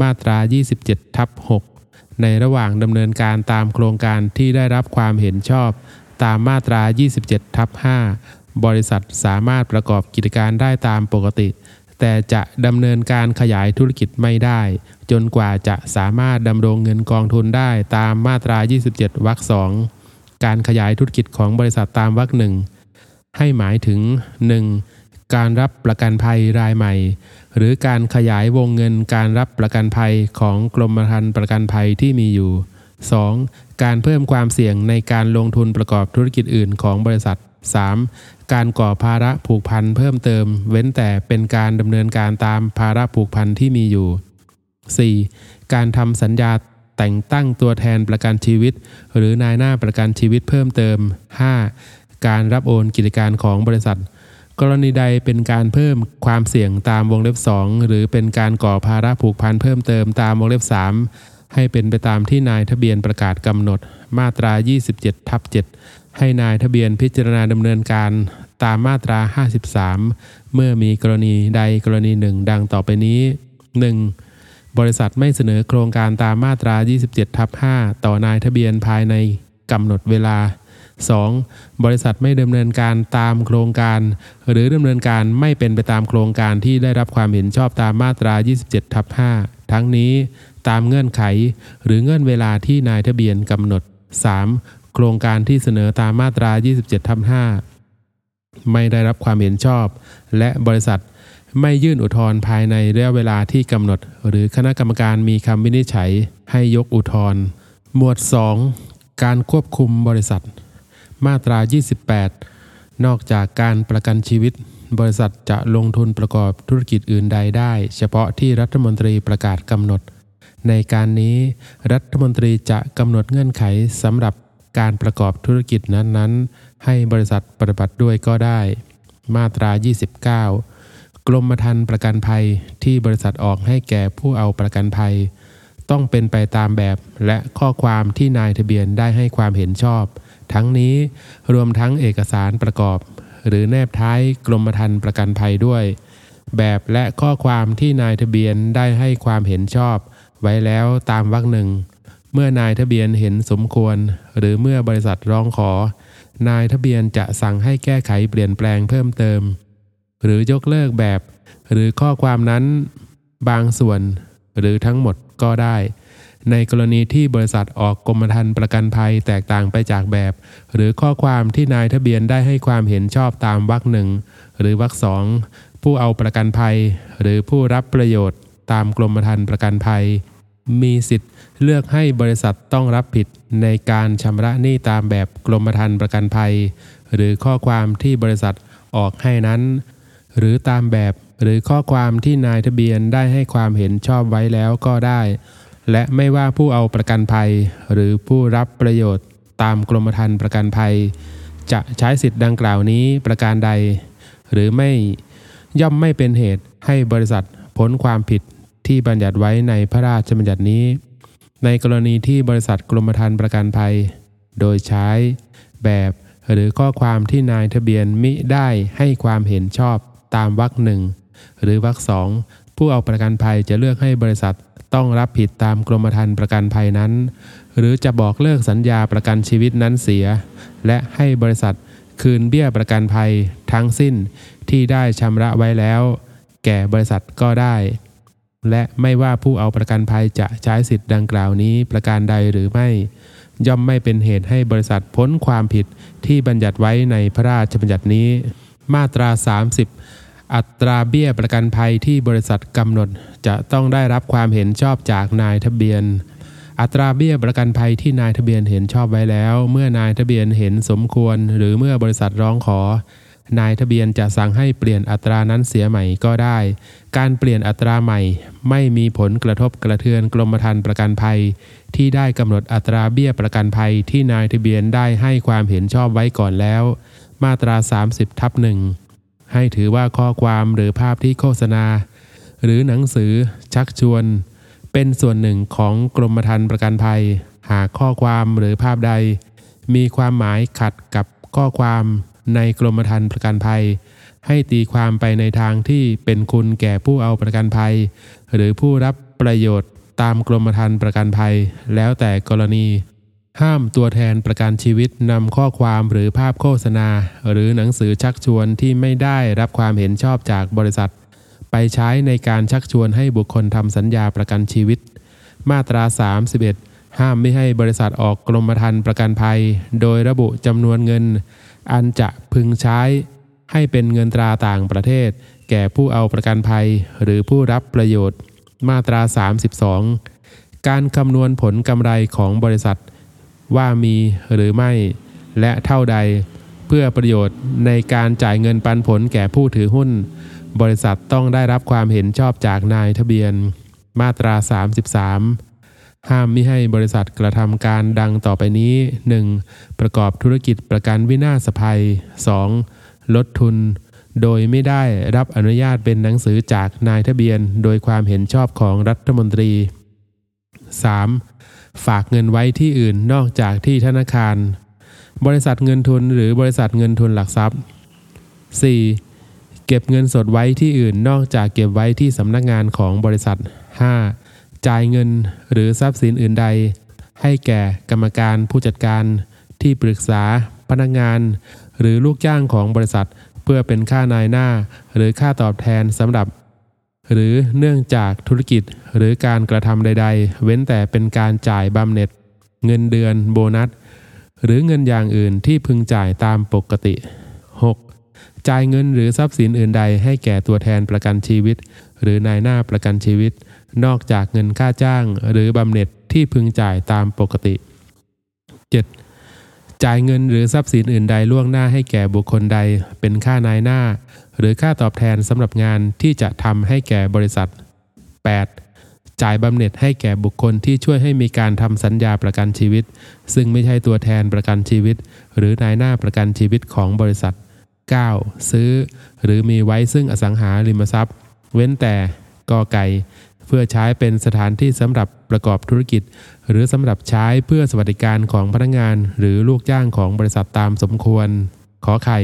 Speaker 1: มาตรา 27ทับ6ในระหว่างดำเนินการตามโครงการที่ได้รับความเห็นชอบ ตามมาตรา 27ทับ5บริษัทสามารถประกอบกิจการได้ตามปกติ แต่จะดำเนินการขยายธุรกิจไม่ได้ จนกว่าจะสามารถดำรงเงินกองทุนได้ตามมาตรา 27 วรรคสองการขยายธุรกิจของบริษัทตามวรรคหนึ่งให้หมายถึง 1. การรับประกันภัยรายใหม่ หรือการขยายวงเงินการรับประกันภัยของกรมธรรม์ประกันภัยที่มีอยู่ 2. การเพิ่มความเสี่ยงในการลงทุนประกอบธุรกิจอื่นของบริษัท 3. การก่อภาระผูกพันเพิ่มเติม เว้นแต่เป็นการดำเนินการตามภาระผูกพันที่มีอยู่ 4. การทำสัญญาแต่งตั้งตัวแทนประกันชีวิต หรือนายหน้าประกันชีวิตเพิ่มเติม 5. การรับโอนกิจการของบริษัท กรณีใดเป็นการเพิ่มความเสี่ยงตามวงเล็บ 2 หรือเป็นการก่อภาระผูกพันเพิ่มเติมตามวงเล็บ 3 ให้เป็นไปตามที่นายทะเบียนประกาศกำหนด มาตรา 27ทับ7 ให้นายทะเบียนพิจารณาดำเนินการตามมาตรา 53 เมื่อมีกรณีใดกรณีหนึ่งดังต่อไปนี้ 1. บริษัทไม่เสนอโครงการตามมาตรา 27ทับ5ต่อนายทะเบียนภายในกำหนดเวลา 2. บริษัทไม่ดำเนินการตามโครงการ หรือดำเนินการไม่เป็นไปตามโครงการที่ได้รับความเห็นชอบตามมาตรา 27ทับ5ทั้งนี้ตามเงื่อนไข หรือเงื่อนเวลาที่นายทะเบียนกำหนด 3. โครงการที่เสนอตามมาตรา 27ทับ5ไม่ได้รับความเห็นชอบ และบริษัทไม่ยื่นอุทธรณ์ภายในระยะเวลาที่กำหนด หรือคณะกรรมการมีคำวินิจฉัยให้ยกอุทธรณ์หมวด 2 การควบคุมบริษัท มาตรา 28 นอกจากการประกันชีวิต บริษัทจะลงทุนประกอบธุรกิจอื่นใดได้ เฉพาะที่รัฐมนตรีประกาศกำหนด ในการนี้รัฐมนตรีจะกำหนดเงื่อนไขสำหรับ การประกอบธุรกิจนั้นๆ ให้บริษัทปฏิบัติด้วยก็ได้ มาตรา 29 กรมธรรม์ประกันภัยที่บริษัทออกให้แก่ผู้เอาประกันภัย ต้องเป็นไปตามแบบและข้อความที่นายทะเบียนได้ให้ความเห็นชอบ ทั้งนี้รวมทั้งเอกสารประกอบ หรือแนบท้ายกรมธรรม์ประกันภัยด้วย แบบและข้อความที่นายทะเบียนได้ให้ความเห็นชอบ ไว้แล้วตามวรรคหนึ่ง เมื่อนายทะเบียนเห็นสมควร หรือเมื่อบริษัทร้องขอ นายทะเบียนจะสั่งให้แก้ไขเปลี่ยนแปลงเพิ่มเติม หรือยกเลิกแบบ หรือข้อความนั้น บางส่วน หรือทั้งหมดก็ได้ ในกรณีที่บริษัทออกกรมธรรม์ประกันภัยแตกต่างไปจากแบบ หรือข้อความที่นายทะเบียนได้ให้ความเห็นชอบตามวรรคหนึ่งหรือวรรคสองผู้เอาประกันภัย หรือผู้รับประโยชน์ตามกรมธรรม์ประกันภัย มีสิทธิ์ เลือกให้บริษัทต้องรับผิดในการชำระหนี้ตามแบบกรมธรรม์ประกันภัย หรือข้อความที่บริษัทออกให้นั้น หรือตามแบบหรือข้อความที่นายทะเบียนได้ให้ความเห็นชอบไว้แล้วก็ได้ และไม่ว่าผู้เอาประกันภัย หรือผู้รับประโยชน์ตามกรมธรรม์ประกันภัย จะใช้สิทธิ์ดังกล่าวนี้ประการใด หรือไม่ย่อมไม่เป็นเหตุให้บริษัทพ้นความผิดที่บัญญัติไว้ในพระราชบัญญัตินี้ ในกรณีที่บริษัทกรมธรรม์ประกันภัย โดยใช้แบบหรือข้อความที่นายทะเบียนมิได้ให้ความเห็นชอบตามวรรคหนึ่งหรือวรรคสองผู้เอาประกันภัยจะเลือกให้บริษัทต้องรับผิดตามกรมธรรม์ประกันภัยนั้น หรือจะบอกเลิกสัญญาประกันชีวิตนั้นเสีย และให้บริษัทคืนเบี้ยประกันภัยทั้งสิ้นที่ได้ชำระไว้แล้ว แก่บริษัทก็ได้ และไม่ว่าผู้เอาประกันภัยจะใช้สิทธิ์ดังกล่าวนี้ประการใดหรือไม่ ย่อมไม่เป็นเหตุให้บริษัทพ้นความผิดที่บัญญัติไว้ในพระราชบัญญัตินี้ มาตรา 30 อัตราเบี้ยประกันภัยที่บริษัทกำหนดจะต้องได้รับความเห็นชอบจากนายทะเบียน อัตราเบี้ยประกันภัยที่นายทะเบียนเห็นชอบไว้แล้ว เมื่อนายทะเบียนเห็นสมควร หรือเมื่อบริษัทร้องขอ นายทะเบียนจะสั่งให้เปลี่ยนอัตรานั้นเสียใหม่ก็ได้ การเปลี่ยนอัตราใหม่ ไม่มีผลกระทบกระเทือนกรมธรรม์ประกันภัย ที่ได้กำหนดอัตราเบี้ยประกันภัยที่นายทะเบียนได้ให้ความเห็นชอบไว้ก่อนแล้ว มาตรา 30ทับหนึ่งให้ถือว่าข้อความหรือภาพที่โฆษณา หรือหนังสือ ชักชวน เป็นส่วนหนึ่งของกรมธรรม์ประกันภัย หากข้อความหรือภาพใด มีความหมายขัดกับข้อความ ในกรมธรรม์ประกันภัย ให้ตีความไปในทางที่เป็นคุณแก่ผู้เอาประกันภัย หรือผู้รับประโยชน์ตามกรมธรรม์ประกันภัย แล้วแต่กรณี ห้ามตัวแทนประกันชีวิตนำข้อความหรือภาพโฆษณา หรือหนังสือชักชวนที่ไม่ได้รับความเห็นชอบจากบริษัท ไปใช้ในการชักชวนให้บุคคลทำสัญญาประกันชีวิต มาตรา 31ห้ามไม่ให้บริษัทออกกรมธรรม์ประกันภัย โดยระบุจำนวนเงิน อันจะพึงใช้ ให้เป็นเงินตราต่างประเทศ แก่ผู้เอาประกันภัยหรือผู้รับประโยชน์ มาตรา 32 การคำนวณผลกำไรของบริษัท ว่ามีหรือไม่ และเท่าใด เพื่อประโยชน์ในการจ่ายเงินปันผลแก่ผู้ถือหุ้น บริษัทต้องได้รับความเห็นชอบจากนายทะเบียน มาตรา 33 ห้ามมิให้บริษัทกระทำการดังต่อไปนี้ 1. ประกอบธุรกิจประกันวินาศภัย 2. ลดทุน โดยไม่ได้รับอนุญาตเป็นหนังสือจากนายทะเบียน โดยความเห็นชอบของรัฐมนตรี 3. ฝากเงินไว้ที่อื่นนอกจากที่ธนาคาร บริษัทเงินทุนหรือบริษัทเงินทุนหลักทรัพย์ 4. เก็บเงินสดไว้ที่อื่นนอกจากเก็บไว้ที่สำนักงานของบริษัท 5. จ่ายเงินหรือทรัพย์สินอื่นใด ให้แก่กรรมการผู้จัดการที่ปรึกษาพนักงาน หรือลูกจ้างของบริษัท เพื่อเป็นค่านายหน้า หรือค่าตอบแทนสำหรับ หรือเนื่องจากธุรกิจหรือการกระทำใด ๆ เว้นแต่เป็นการจ่ายบำเหน็จ เงินเดือนโบนัส หรือเงินอย่างอื่นที่พึงจ่ายตามปกติ 6. จ่ายเงินหรือทรัพย์สินอื่นใดให้แก่ตัวแทนประกันชีวิต หรือนายหน้าประกันชีวิต นอกจากเงินค่าจ้างหรือบำเหน็จที่พึงจ่ายตามปกติ 7. จ่ายเงินหรือทรัพย์สินอื่นใดล่วงหน้าให้แก่บุคคลใด เป็นค่านายหน้า หรือค่าตอบแทนสำหรับงานที่จะทำให้แก่บริษัท 8. จ่ายบำเหน็จให้แก่บุคคลที่ช่วยให้มีการทำสัญญาประกันชีวิต ซึ่งไม่ใช่ตัวแทนประกันชีวิต หรือนายหน้าประกันชีวิตของบริษัท 9. ซื้อ หรือมีไว้ซึ่งอสังหาริมทรัพย์ เว้นแต่กอไก่ เพื่อใช้เป็นสถานที่สำหรับประกอบธุรกิจ หรือสำหรับใช้เพื่อสวัสดิการของพนักงาน หรือลูกจ้างของบริษัทตามสมควร ขอไข่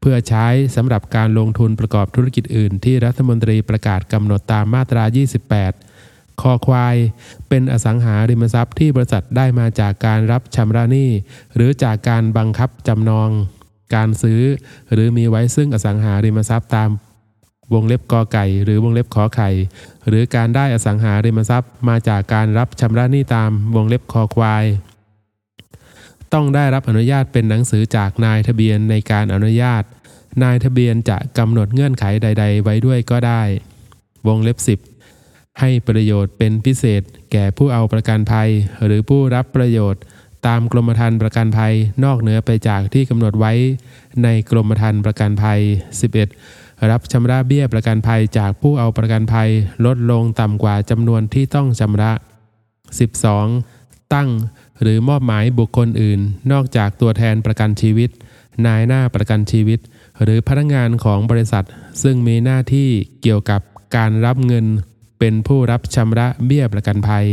Speaker 1: เพื่อใช้สำหรับการลงทุนประกอบธุรกิจอื่น ที่รัฐมนตรีประกาศกำหนดตามมาตรา 28 คอควาย เป็นอสังหาริมทรัพย์ที่บริษัทได้มาจากการรับชำระหนี้ หรือจากการบังคับจำนอง การซื้อ หรือมีไว้ซึ่งอสังหาริมทรัพย์ตาม วงเล็บกอไก่ หรือวงเล็บขอไข่ หรือการได้อสังหาริมทรัพย์ มาจากการรับชำระหนี้ตามวงเล็บคอควาย ต้องได้รับอนุญาตเป็นหนังสือจากนายทะเบียนในการอนุญาต นายทะเบียนจะกำหนดเงื่อนไขใด ๆ ไว้ด้วยก็ได้ วงเล็บ 10 ให้ประโยชน์เป็นพิเศษ แก่ผู้เอาประกันภัย หรือผู้รับประโยชน์ตามกรมธรรม์ประกันภัยนอกเหนือไปจากที่กำหนดไว้ในกรมธรรม์ประกันภัย 11 รับชำระเบี้ยประกันภัยจากผู้เอาประกันภัยลดลงต่ำกว่าจำนวนที่ต้องชำระ 12. ตั้งหรือมอบหมายบุคคลอื่น นอกจากตัวแทนประกันชีวิต นายหน้าประกันชีวิต หรือพนักงานของบริษัท ซึ่งมีหน้าที่เกี่ยวกับการรับเงิน เป็นผู้รับชำระเบี้ยประกันภัย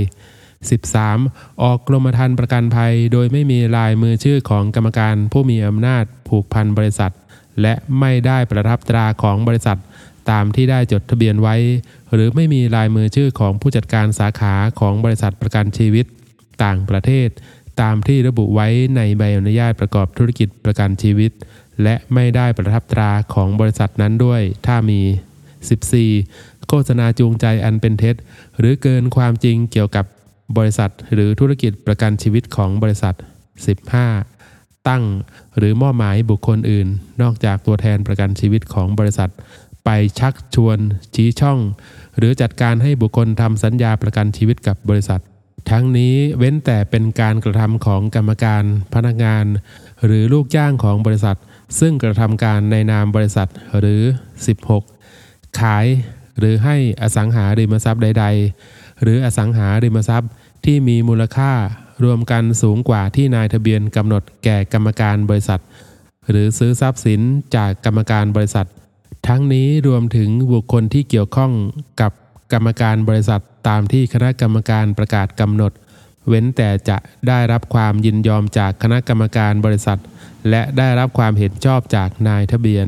Speaker 1: 13. ออกกรมธรรม์ประกันภัย โดยไม่มีลายมือชื่อของกรรมการผู้มีอำนาจผูกพันบริษัท และไม่ได้ประทับตราของบริษัท ตามที่ได้จดทะเบียนไว้ หรือไม่มีลายมือชื่อของผู้จัดการสาขาของบริษัทประกันชีวิต ต่างประเทศ ตามที่ระบุไว้ในใบอนุญาตประกอบธุรกิจประกันชีวิต และไม่ได้ประทับตราของบริษัทนั้นด้วย ถ้ามี 14. โฆษณาจูงใจอันเป็นเท็จ หรือเกินความจริงเกี่ยวกับบริษัท หรือธุรกิจประกันชีวิตของบริษัท 15. ตั้ง หรือมอบหมายบุคคลอื่น นอกจากตัวแทนประกันชีวิตของบริษัท ไปชักชวน ชี้ช่อง หรือจัดการให้บุคคลทำสัญญาประกันชีวิตกับบริษัท ทั้งนี้เว้นแต่เป็นการกระทำของกรรมการ พนักงาน หรือลูกจ้างของบริษัท ซึ่งกระทำการในนามบริษัทหรือ 16 ขาย หรือให้อสังหาริมทรัพย์ใด ๆ หรืออสังหาริมทรัพย์ที่มีมูลค่า รวมกันสูงกว่าที่นายทะเบียนกำหนดแก่กรรมการบริษัท หรือซื้อทรัพย์สินจากกรรมการบริษัท ทั้งนี้รวมถึงบุคคลที่เกี่ยวข้องกับกรรมการบริษัทตามที่คณะกรรมการประกาศกำหนด เว้นแต่จะได้รับความยินยอมจากคณะกรรมการบริษัท และได้รับความเห็นชอบจากนายทะเบียน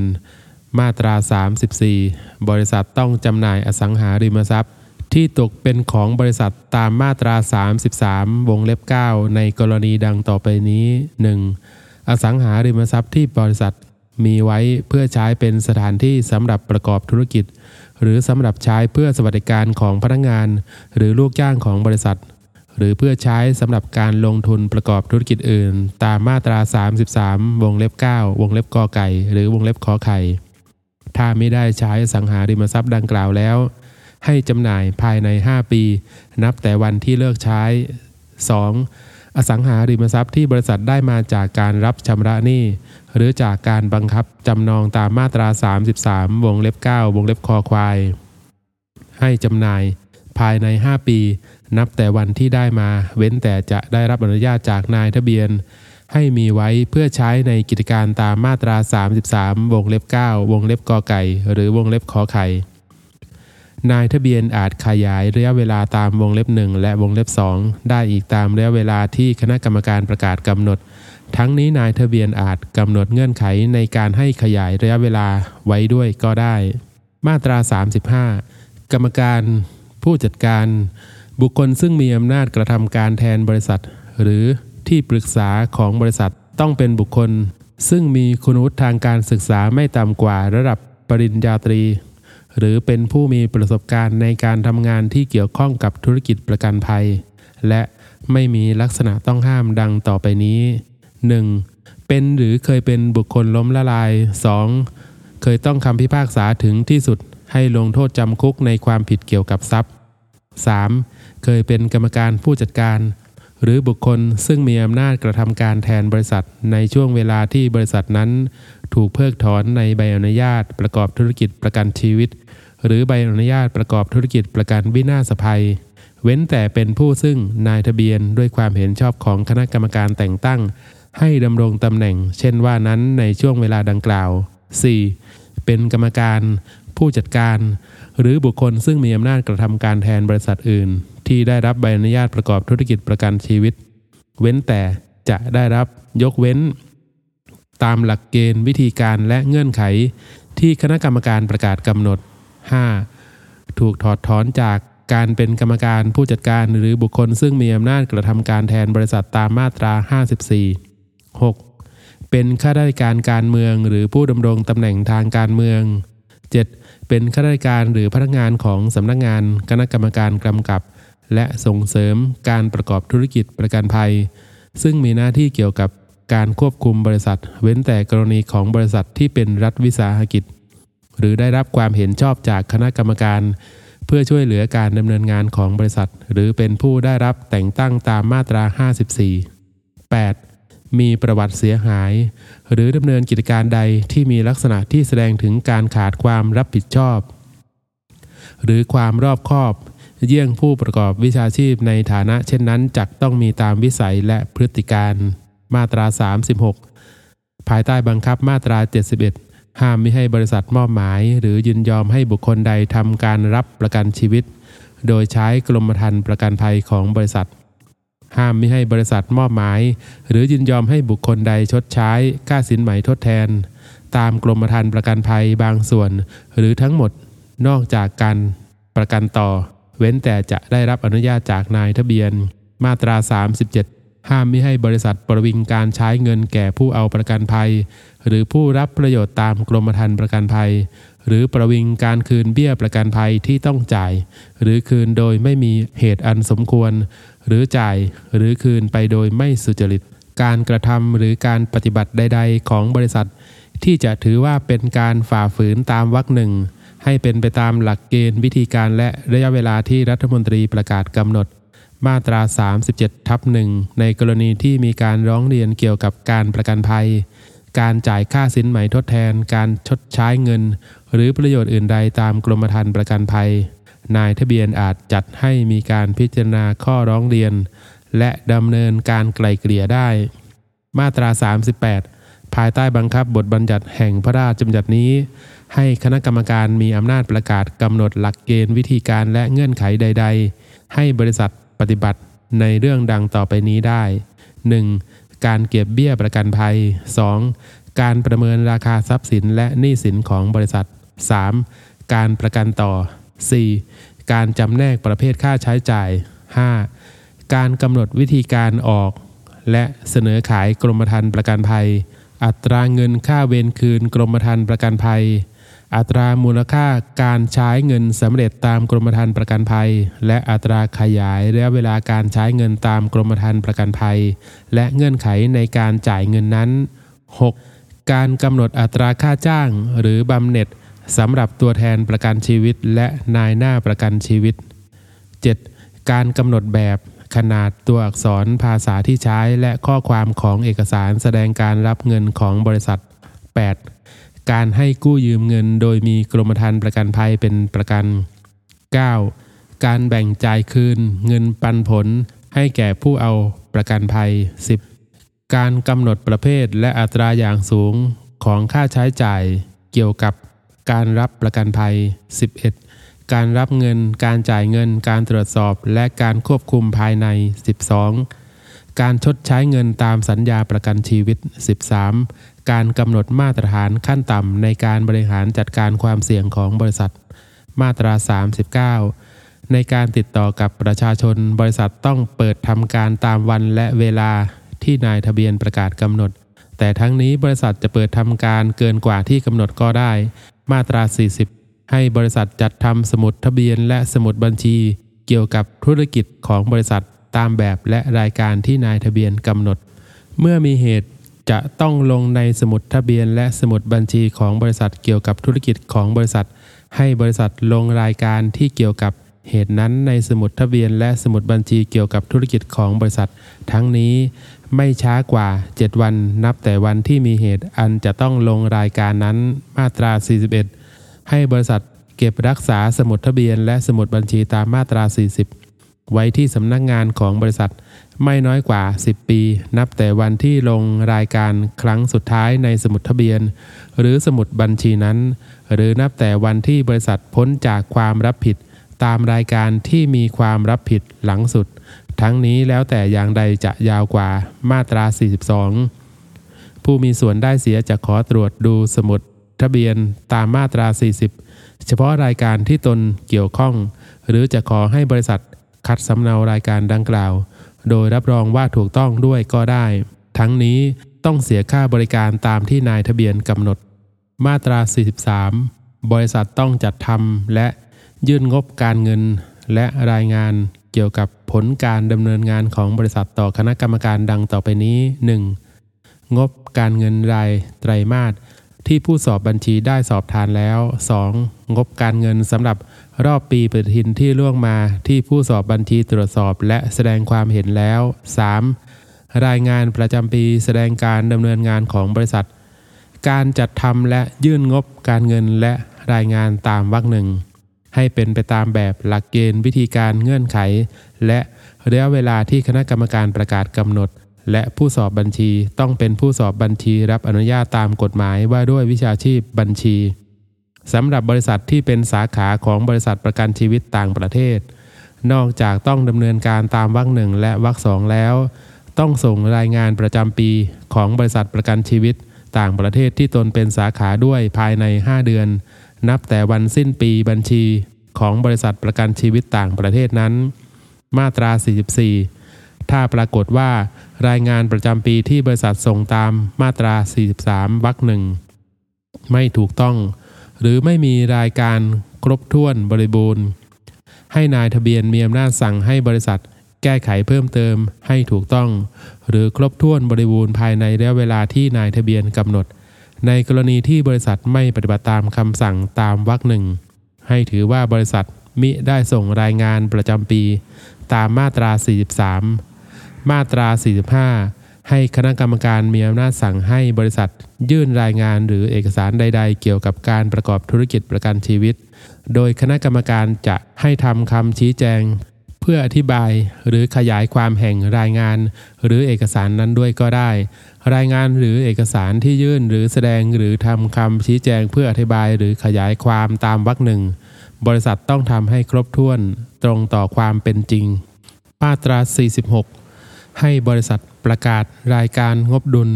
Speaker 1: มาตรา 34 บริษัทต้องจำหน่ายอสังหาริมทรัพย์ ที่ตกเป็นของบริษัทตามมาตรา 33 วงเล็บ 9 ในกรณีดังต่อไปนี้ 1. อสังหาริมทรัพย์ที่บริษัทมีไว้เพื่อใช้เป็นสถานที่สำหรับประกอบธุรกิจ หรือสำหรับใช้เพื่อสวัสดิการของพนักงาน หรือลูกจ้างของบริษัท หรือเพื่อใช้สำหรับการลงทุนประกอบธุรกิจอื่น ตามมาตรา 33 วงเล็บ 9 วงเล็บกอไก่ หรือวงเล็บขอไข่ ถ้าไม่ได้ใช้อสังหาริมทรัพย์ดังกล่าวแล้ว ให้จำหน่ายภายใน 5 ปี นับแต่วันที่เลิกใช้ 2. อสังหาริมทรัพย์ที่บริษัทได้มาจากการรับชำระหนี้ หรือจากการบังคับจำนองตามมาตรา 33 วงเล็บ 9 วงเล็บคอควาย ให้จำหน่ายภายใน 5 ปี นับแต่วันที่ได้มา เว้นแต่จะได้รับอนุญาตจากนายทะเบียน ให้มีไว้เพื่อใช้ในกิจการตามมาตรา 33 วงเล็บ 9 วงเล็บกอไก่ หรือวงเล็บขอไข่ นายทะเบียนอาจขยายระยะเวลาตามวงเล็บ 1 และวงเล็บ 2 ได้อีกตามระยะเวลาที่คณะกรรมการประกาศกำหนด ทั้งนี้นายทะเบียนอาจกำหนดเงื่อนไขในการให้ขยายระยะเวลาไว้ด้วยก็ได้ มาตรา 35 กรรมการผู้จัดการ บุคคลซึ่งมีอำนาจกระทำการแทนบริษัท หรือที่ปรึกษาของบริษัทต้องเป็นบุคคล ซึ่งมีคุณวุฒิทางการศึกษาไม่ต่ำกว่าระดับปริญญาตรี หรือเป็นผู้มีประสบการณ์ในการทำงานที่เกี่ยวข้องกับธุรกิจประกันภัย และไม่มีลักษณะต้องห้ามดังต่อไปนี้ 1. เป็นหรือเคยเป็นบุคคลล้มละลาย 2. เคยต้องคำพิพากษาถึงที่สุดให้ลงโทษจำคุกในความผิดเกี่ยวกับทรัพย์ 3. เคยเป็นกรรมการผู้จัดการ หรือบุคคลซึ่งมีอำนาจกระทำการแทนบริษัทในช่วงเวลาที่บริษัทนั้น ถูกเพิกถอนในใบอนุญาตประกอบธุรกิจประกันชีวิต หรือใบอนุญาตประกอบธุรกิจประกันวินาศภัย เว้นแต่เป็นผู้ซึ่งนายทะเบียนด้วยความเห็นชอบของคณะกรรมการแต่งตั้ง ให้ดำรงตำแหน่ง เช่นว่านั้นในช่วงเวลาดังกล่าว 4. เป็นกรรมการ ผู้จัดการ หรือบุคคลซึ่งมีอำนาจกระทำการแทนบริษัทอื่น ที่ได้รับใบอนุญาตประกอบธุรกิจประกันชีวิต เว้นแต่จะได้รับยกเว้น ตามหลักเกณฑ์วิธีการและเงื่อนไขที่คณะกรรมการประกาศกำหนด 5. ถูกถอดถอนจากการเป็นกรรมการผู้จัดการหรือบุคคลซึ่งมีอำนาจกระทำการแทนบริษัทตามมาตรา 54 6. เป็นข้าราชการการเมืองหรือผู้ดำรงตำแหน่งทางการเมือง 7. เป็นข้าราชการหรือพนักงานของสำนักงานคณะกรรมการกำกับ และส่งเสริมการประกอบธุรกิจประกันภัย ซึ่งมีหน้าที่เกี่ยวกับการควบคุมบริษัท เว้นแต่กรณีของบริษัทที่เป็นรัฐวิสาหกิจ หรือได้รับความเห็นชอบจากคณะกรรมการ เพื่อช่วยเหลือการดำเนินงานของบริษัท หรือเป็นผู้ได้รับแต่งตั้งตามมาตรา 54 8. มีประวัติเสียหาย หรือดำเนินกิจการใดที่มีลักษณะที่แสดงถึงการขาดความรับผิดชอบ หรือความรอบคอบ เยี่ยงผู้ประกอบวิชาชีพในฐานะเช่นนั้นจักต้องมีตามวิสัยและพฤติการ มาตรา 36 ภายใต้บังคับมาตรา 71 ห้ามม่ให้บริษัทมอบหมาย หรือยินยอมให้บุคคลใดทำการรับประกันชีวิต โดยใช้กรมธรรม์ประกันภัยของบริษัท ห้ามม่ให้บริษัทมอบหมาย หรือยินยอมให้บุคคลใดชดใช้ค่าสินไหมทดแทน ตามกรมธรรม์ประกันภัยบางส่วน หรือทั้งหมดนอกจากการประกันต่อ เว้นแต่จะได้รับอนุญาตจากนายทะเบียน มาตรา 37 ห้ามไม่ให้บริษัทประวิงการใช้เงินแก่ผู้เอาประกันภัย หรือผู้รับประโยชน์ตามกรมธรรม์ประกันภัย หรือประวิงการคืนเบี้ยประกันภัยที่ต้องจ่าย หรือคืนโดยไม่มีเหตุอันสมควร หรือจ่ายหรือคืนไปโดยไม่สุจริต การกระทำหรือการปฏิบัติใด ๆ ของบริษัท ที่จะถือว่าเป็นการฝ่าฝืนตามวรรคหนึ่ง ให้เป็นไปตามหลักเกณฑ์วิธีการและระยะเวลาที่รัฐมนตรีประกาศกำหนด มาตรา 37 ทับหนึ่งในกรณีที่มีการร้องเรียนเกี่ยวกับการประกันภัย การจ่ายค่าสินไหมทดแทน การชดใช้เงิน หรือประโยชน์อื่นใดตามกรมธรรม์ประกันภัย นายทะเบียนอาจจัดให้มีการพิจารณาข้อร้องเรียน และดำเนินการไกล่เกลี่ยได้ มาตรา 38 ภายใต้บังคับบทบัญญัติแห่งพระราชบัญญัตินี้ ให้คณะกรรมการมีอำนาจประกาศกำหนดหลักเกณฑ์วิธีการและเงื่อนไขใด ๆ ให้บริษัทปฏิบัติในเรื่องดังต่อไปนี้ได้ 1. การเก็บเบี้ยประกันภัย 2. การประเมินราคาทรัพย์สินและหนี้สินของบริษัท 3. การประกันต่อ 4. การจำแนกประเภทค่าใช้จ่าย 5. การกำหนดวิธีการออก และเสนอขายกรมธรรม์ประกันภัย อัตราเงินค่าเวรคืนกรมธรรม์ประกันภัย อัตรามูลค่าการใช้เงินสำเร็จตามกรมธรรม์ประกันภัย และอัตราขยายระยะเวลาการใช้เงินตามกรมธรรม์ประกันภัย และเงื่อนไขในการจ่ายเงินนั้น 6. การกำหนดอัตราค่าจ้าง หรือบำเหน็จสำหรับตัวแทนประกันชีวิต และนายหน้าประกันชีวิต 7. การกำหนดแบบขนาดตัวอักษรภาษาที่ใช้และข้อความของเอกสารแสดงการรับเงินของบริษัท 8. การให้กู้ยืมเงินโดยมีกรมธรรม์ประกันภัยเป็นประกัน 9. การแบ่งจ่ายคืนเงินปันผลให้แก่ผู้เอาประกันภัย 10. การกำหนดประเภทและอัตราอย่างสูงของค่าใช้จ่ายเกี่ยวกับการรับประกันภัย 11. การรับเงิน การจ่ายเงิน การตรวจสอบและการควบคุมภายใน 12. การชดใช้เงินตามสัญญาประกันชีวิต 13. การกำหนดมาตรฐานขั้นต่ำในการบริหารจัดการความเสี่ยงของบริษัท มาตรา 39 ในการติดต่อกับประชาชน บริษัทต้องเปิดทำการตามวันและเวลาที่นายทะเบียนประกาศกำหนด แต่ทั้งนี้บริษัทจะเปิดทำการเกินกว่าที่กำหนดก็ได้ มาตรา 40 ให้บริษัทจัดทำสมุดทะเบียนและสมุดบัญชี เกี่ยวกับธุรกิจของบริษัทตามแบบและรายการที่นายทะเบียนกำหนด เมื่อมีเหตุ จะต้องลงในสมุดทะเบียนและสมุดบัญชีของบริษัทเกี่ยวกับธุรกิจของบริษัท ให้บริษัทลงรายการที่เกี่ยวกับเหตุนั้นในสมุดทะเบียนและสมุดบัญชีเกี่ยวกับธุรกิจของบริษัท ทั้งนี้ไม่ช้ากว่า 7 วันนับแต่วันที่มีเหตุอันจะต้องลงรายการนั้นมาตรา 41 ให้บริษัทเก็บรักษาสมุดทะเบียนและสมุดบัญชีตามมาตรา 40 ไว้ที่สำนักงานของบริษัทไม่น้อยกว่า 10 ปี นับแต่วันที่ลงรายการครั้งสุดท้ายในสมุดทะเบียน หรือสมุดบัญชีนั้น หรือนับแต่วันที่บริษัทพ้นจากความรับผิด ตามรายการที่มีความรับผิดหลังสุด ทั้งนี้แล้วแต่อย่างใดจะยาวกว่ามาตรา 42 ผู้มีส่วนได้เสียจะขอตรวจดูสมุดทะเบียนตามมาตรา 40 เฉพาะรายการที่ตนเกี่ยวข้อง หรือจะขอให้บริษัท คัดสำเนารายการดังกล่าว โดยรับรองว่าถูกต้องด้วยก็ได้ ทั้งนี้ต้องเสียค่าบริการตามที่นายทะเบียนกำหนด มาตรา 43 บริษัทต้องจัดทำและยื่นงบการเงิน และรายงานเกี่ยวกับผลการดำเนินงานของบริษัทต่อคณะกรรมการดังต่อไปนี้ 1. งบการเงินรายไตรมาสที่ผู้สอบบัญชีได้สอบทานแล้ว 2. งบการเงินสำหรับ รอบปีปฏิทินที่ล่วงมาที่ผู้สอบบัญชีตรวจสอบและแสดงความเห็นแล้ว 3. รายงานประจำปีแสดงการดำเนินงานของบริษัท การจัดทำและยื่นงบการเงินและรายงานตามวรรคหนึ่ง ให้เป็นไปตามแบบหลักเกณฑ์วิธีการเงื่อนไข และระยะเวลาที่คณะกรรมการประกาศกำหนด และผู้สอบบัญชีต้องเป็นผู้สอบบัญชีรับอนุญาตตามกฎหมายว่าด้วยวิชาชีพบัญชี สำหรับบริษัทที่เป็นสาขาของบริษัทประกันชีวิตต่างประเทศ นอกจากต้องดำเนินการตามวรรคหนึ่งและวรรคสองแล้ว ต้องส่งรายงานประจำปีของบริษัทประกันชีวิตต่างประเทศที่ตนเป็นสาขาด้วยภายใน 5 เดือน นับแต่วันสิ้นปีบัญชีของบริษัทประกันชีวิตต่างประเทศนั้น มาตรา 44 ถ้าปรากฏว่ารายงานประจำปีที่บริษัทส่งตามมาตรา 43วรรคหนึ่งไม่ถูกต้อง หรือไม่มีรายการครบถ้วนบริบูรณ์ ให้นายทะเบียนมีอำนาจสั่งให้บริษัท แก้ไขเพิ่มเติมให้ถูกต้อง หรือครบถ้วนบริบูรณ์ภายในระยะเวลาที่นายทะเบียนกำหนด ในกรณีที่บริษัทไม่ปฏิบัติตามคำสั่งตามวรรคหนึ่งให้ถือว่าบริษัทมิได้ส่งรายงานประจำปี ตามมาตรา 43 มาตรา 45 ให้คณะกรรมการมีอำนาจสั่งให้บริษัท ยื่นรายงานหรือเอกสารใด ๆ เกี่ยวกับการประกอบธุรกิจประกันชีวิต โดยคณะกรรมการจะให้ทำคำชี้แจง เพื่ออธิบายหรือขยายความแห่งรายงาน หรือเอกสารนั้นด้วยก็ได้ รายงานหรือเอกสารที่ยื่นหรือแสดงหรือทำคำชี้แจงเพื่ออธิบายหรือขยายความตามวรรคหนึ่ง บริษัทต้องทำให้ครบถ้วนตรงต่อความเป็นจริงมาตรา 46 ให้บริษัท ประกาศรายการงบดุล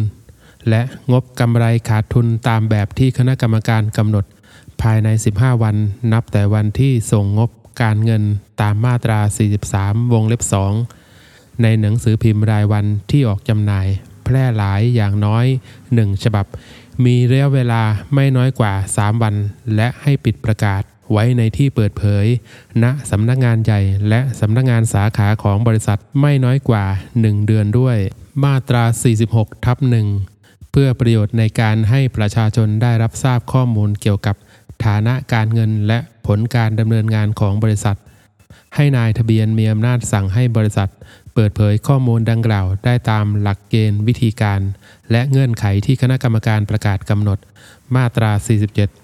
Speaker 1: และงบกำไรขาดทุนตามแบบที่คณะกรรมการกำหนด ภายใน 15 วันนับแต่วันที่ส่งงบการเงินตามมาตรา 43 วงเล็บ 2 ในหนังสือพิมพ์รายวันที่ออกจำหน่าย แพร่หลายอย่างน้อย 1 ฉบับ มีระยะเวลาไม่น้อยกว่า 3 วัน และให้ปิดประกาศ ไว้ในที่เปิดเผย ณสำนักงานใหญ่และสำนักงานสาขาของบริษัทไม่น้อยกว่า 1 เดือนด้วย มาตรา 46 ทับหนึ่งเพื่อประโยชน์ในการให้ประชาชนได้รับทราบข้อมูลเกี่ยวกับฐานะการเงินและผลการดำเนินงานของบริษัท ให้นายทะเบียนมีอำนาจสั่งให้บริษัท เปิดเผยข้อมูลดังกล่าวได้ตามหลักเกณฑ์วิธีการ และเงื่อนไขที่คณะกรรมการประกาศกำหนด มาตรา 47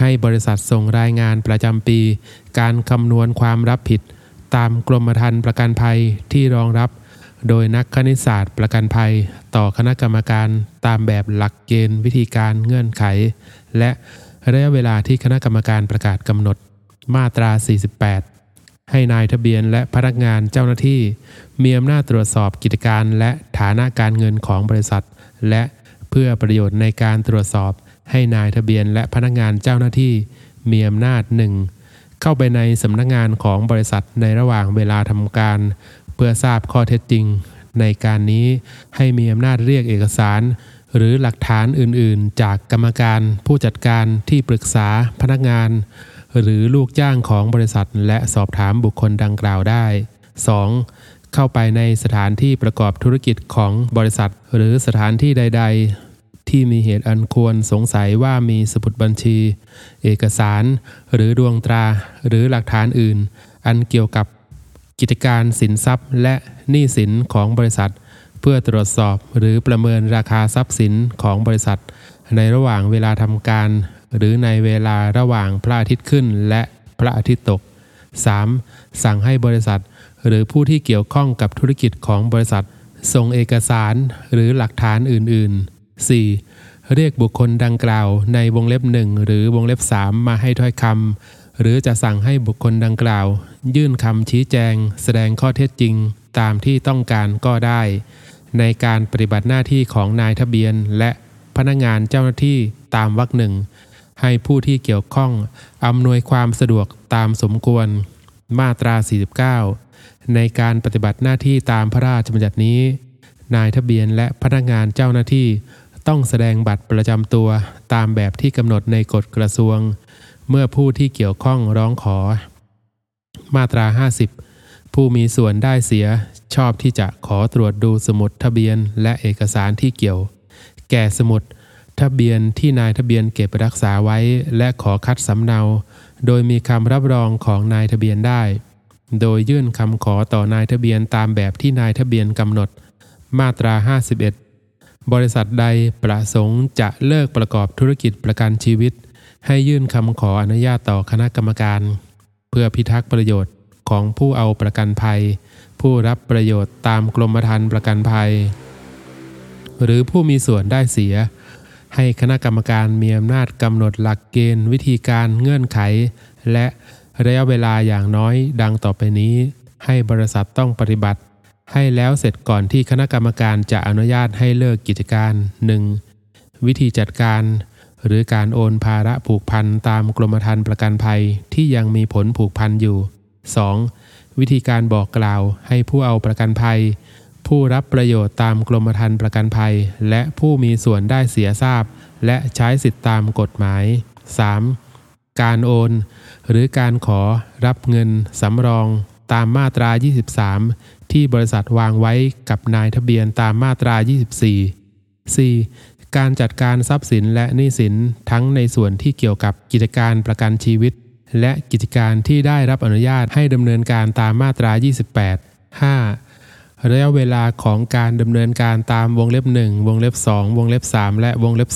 Speaker 1: ให้บริษัทส่งรายงานประจำปี การคำนวณความรับผิด ตามกรมธรรม์ประกันภัยที่รองรับ โดยนักคณิตศาสตร์ประกันภัย ต่อคณะกรรมการตามแบบหลักเกณฑ์วิธีการเงื่อนไข และระยะเวลาที่คณะกรรมการประกาศกำหนด มาตรา 48 ให้นายทะเบียนและพนักงานเจ้าหน้าที่ มีอำนาจตรวจสอบกิจการและฐานะการเงินของบริษัท และเพื่อประโยชน์ในการตรวจสอบ ให้นายทะเบียนและพนักงานเจ้าหน้าที่มีอำนาจหนึ่งเข้าไปในสำนักงานของบริษัทในระหว่างเวลาทำการ เพื่อทราบข้อเท็จจริง ในการนี้ให้มีอำนาจเรียกเอกสาร หรือหลักฐานอื่นๆ จากกรรมการผู้จัดการที่ปรึกษาพนักงาน หรือลูกจ้างของบริษัทและสอบถามบุคคลดังกล่าวได้ 2. เข้าไปในสถานที่ประกอบธุรกิจของบริษัท หรือสถานที่ใด ๆ ที่มีเหตุอันควรสงสัยว่ามีสมุดบัญชี เอกสาร หรือดวงตราหรือหลักฐานอื่น อันเกี่ยวกับกิจการสินทรัพย์ และหนี้สินของบริษัท เพื่อตรวจสอบหรือประเมินราคาทรัพย์สินของบริษัท ในระหว่างเวลาทำการ หรือในเวลาระหว่างพระอาทิตย์ขึ้นและพระอาทิตย์ตก 3. สั่งให้บริษัท หรือผู้ที่เกี่ยวข้องกับธุรกิจของบริษัท ส่งเอกสารหรือหลักฐานอื่น 4. เรียกบุคคลดังกล่าวในวงเล็บหนึ่งหรือวงเล็บ 3 มาให้ถ้อยคำหรือจะสั่งให้บุคคลดังกล่าว ยื่นคำชี้แจง แสดงข้อเท็จจริง ตามที่ต้องการก็ได้ ในการปฏิบัติหน้าที่ของนายทะเบียน และพนักงานเจ้าหน้าที่ตามวรรคหนึ่งให้ผู้ที่เกี่ยวข้องอำนวยความสะดวกตามสมควร มาตรา 49 ในการปฏิบัติหน้าที่ตามพระราชบัญญัตินี้ นายทะเบียนและพนักงานเจ้าหน้าที่ ต้องแสดงบัตรประจำตัวตามแบบที่กำหนดในกฎกระทรวง เมื่อผู้ที่เกี่ยวข้องร้องขอ มาตรา 50 ผู้มีส่วนได้เสียชอบที่จะขอตรวจดูสมุดทะเบียนและเอกสารที่เกี่ยว แก่สมุดทะเบียนที่นายทะเบียนเก็บรักษาไว้ และขอคัดสำเนา โดยมีคำรับรองของนายทะเบียนได้ โดยยื่นคำขอต่อนายทะเบียนตามแบบที่นายทะเบียนกำหนด มาตรา 51 บริษัทใดประสงค์จะเลิกประกอบธุรกิจประกันชีวิต ให้ยื่นคำขออนุญาตต่อคณะกรรมการ เพื่อพิทักษ์ประโยชน์ของผู้เอาประกันภัย ผู้รับประโยชน์ตามกรมธรรม์ประกันภัย หรือผู้มีส่วนได้เสีย ให้คณะกรรมการมีอำนาจกำหนดหลักเกณฑ์ วิธีการเงื่อนไข และระยะเวลาอย่างน้อยดังต่อไปนี้ ให้บริษัทต้องปฏิบัติ ให้แล้วเสร็จก่อนที่คณะกรรมการจะอนุญาตให้เลิกกิจการ 1. วิธีจัดการ หรือการโอนภาระผูกพันตามกรมธรรม์ประกันภัยที่ยังมีผลผูกพันอยู่ 2. วิธีการบอกกล่าวให้ผู้เอาประกันภัย ผู้รับประโยชน์ตามกรมธรรม์ประกันภัย และผู้มีส่วนได้เสียทราบ และใช้สิทธิตามกฎหมาย 3. การโอน หรือการขอรับเงินสำรองตามมาตรา 23 ที่บริษัทวางไว้กับนายทะเบียนตามมาตรา 24 4. การจัดการทรัพย์สินและหนี้สินทั้งในส่วนที่เกี่ยวกับกิจการประกันชีวิต และกิจการที่ได้รับอนุญาตให้ดำเนินการตามมาตรา 28 5. ระยะเวลาของการดำเนินการตามวงเล็บ 1 วงเล็บ 2 วงเล็บ 3 และวงเล็บ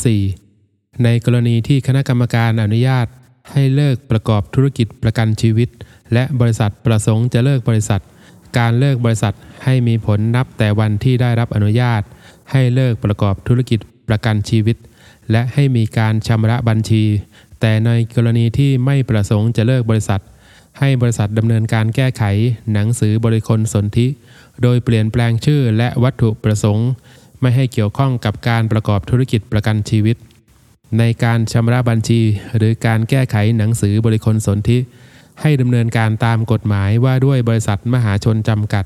Speaker 1: 4 ในกรณีที่คณะกรรมการอนุญาต ให้เลิกประกอบธุรกิจประกันชีวิต และบริษัทประสงค์จะเลิกบริษัท การเลิกบริษัทให้มีผลนับแต่วันที่ได้รับอนุญาต ให้เลิกประกอบธุรกิจประกันชีวิต และให้มีการชำระบัญชี แต่ในกรณีที่ไม่ประสงค์จะเลิกบริษัท ให้บริษัทดำเนินการแก้ไข หนังสือบริคลสนธิ โดยเปลี่ยนแปลงชื่อและวัตถุประสงค์ ไม่ให้เกี่ยวข้องกับการประกอบธุรกิจประกันชีวิต ในการชำระบัญชี หรือการแก้ไขหนังสือบริคลสนธิ ให้ดำเนินการตามกฎหมายว่าด้วยบริษัทมหาชนจำกัด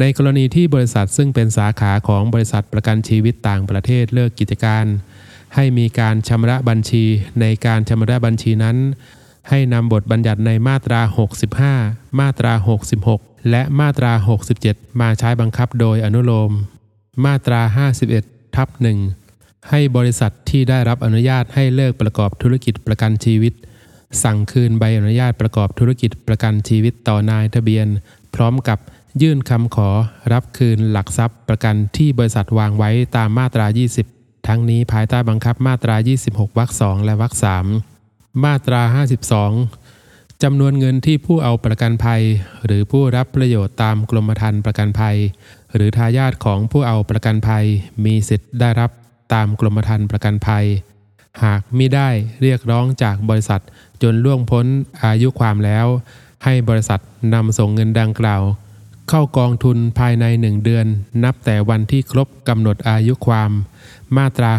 Speaker 1: ในกรณีที่บริษัทซึ่งเป็นสาขาของบริษัทประกันชีวิตต่างประเทศเลิกกิจการ ให้มีการชำระบัญชีในการชำระบัญชีนั้น ให้นำบทบัญญัติในมาตรา 65 มาตรา 66 และมาตรา 67 มาใช้บังคับโดยอนุโลม มาตรา 51 ทับหนึ่งให้บริษัทที่ได้รับอนุญาตให้เลิกประกอบธุรกิจประกันชีวิต สั่งคืนใบอนุญาตประกอบธุรกิจประกันชีวิตต่อนายทะเบียน พร้อมกับยื่นคำขอรับคืนหลักทรัพย์ประกันที่บริษัทวางไว้ตามมาตรา 20 ทั้งนี้ภายใต้บังคับมาตรา 26 วรรค2และวรรค3มาตรา 52จำนวนเงินที่ผู้เอาประกันภัย หรือผู้รับประโยชน์ตามกรมธรรม์ประกันภัย หรือทายาทของผู้เอาประกันภัย มีสิทธิ์ได้รับตามกรมธรรม์ประกันภัย หากมิได้เรียกร้องจากบริษัท จนล่วงพ้นอายุความแล้ว ให้บริษัทนำส่งเงินดังกล่าว เข้ากองทุนภายในหนึ่งเดือน นับแต่วันที่ครบกำหนดอายุความ มาตรา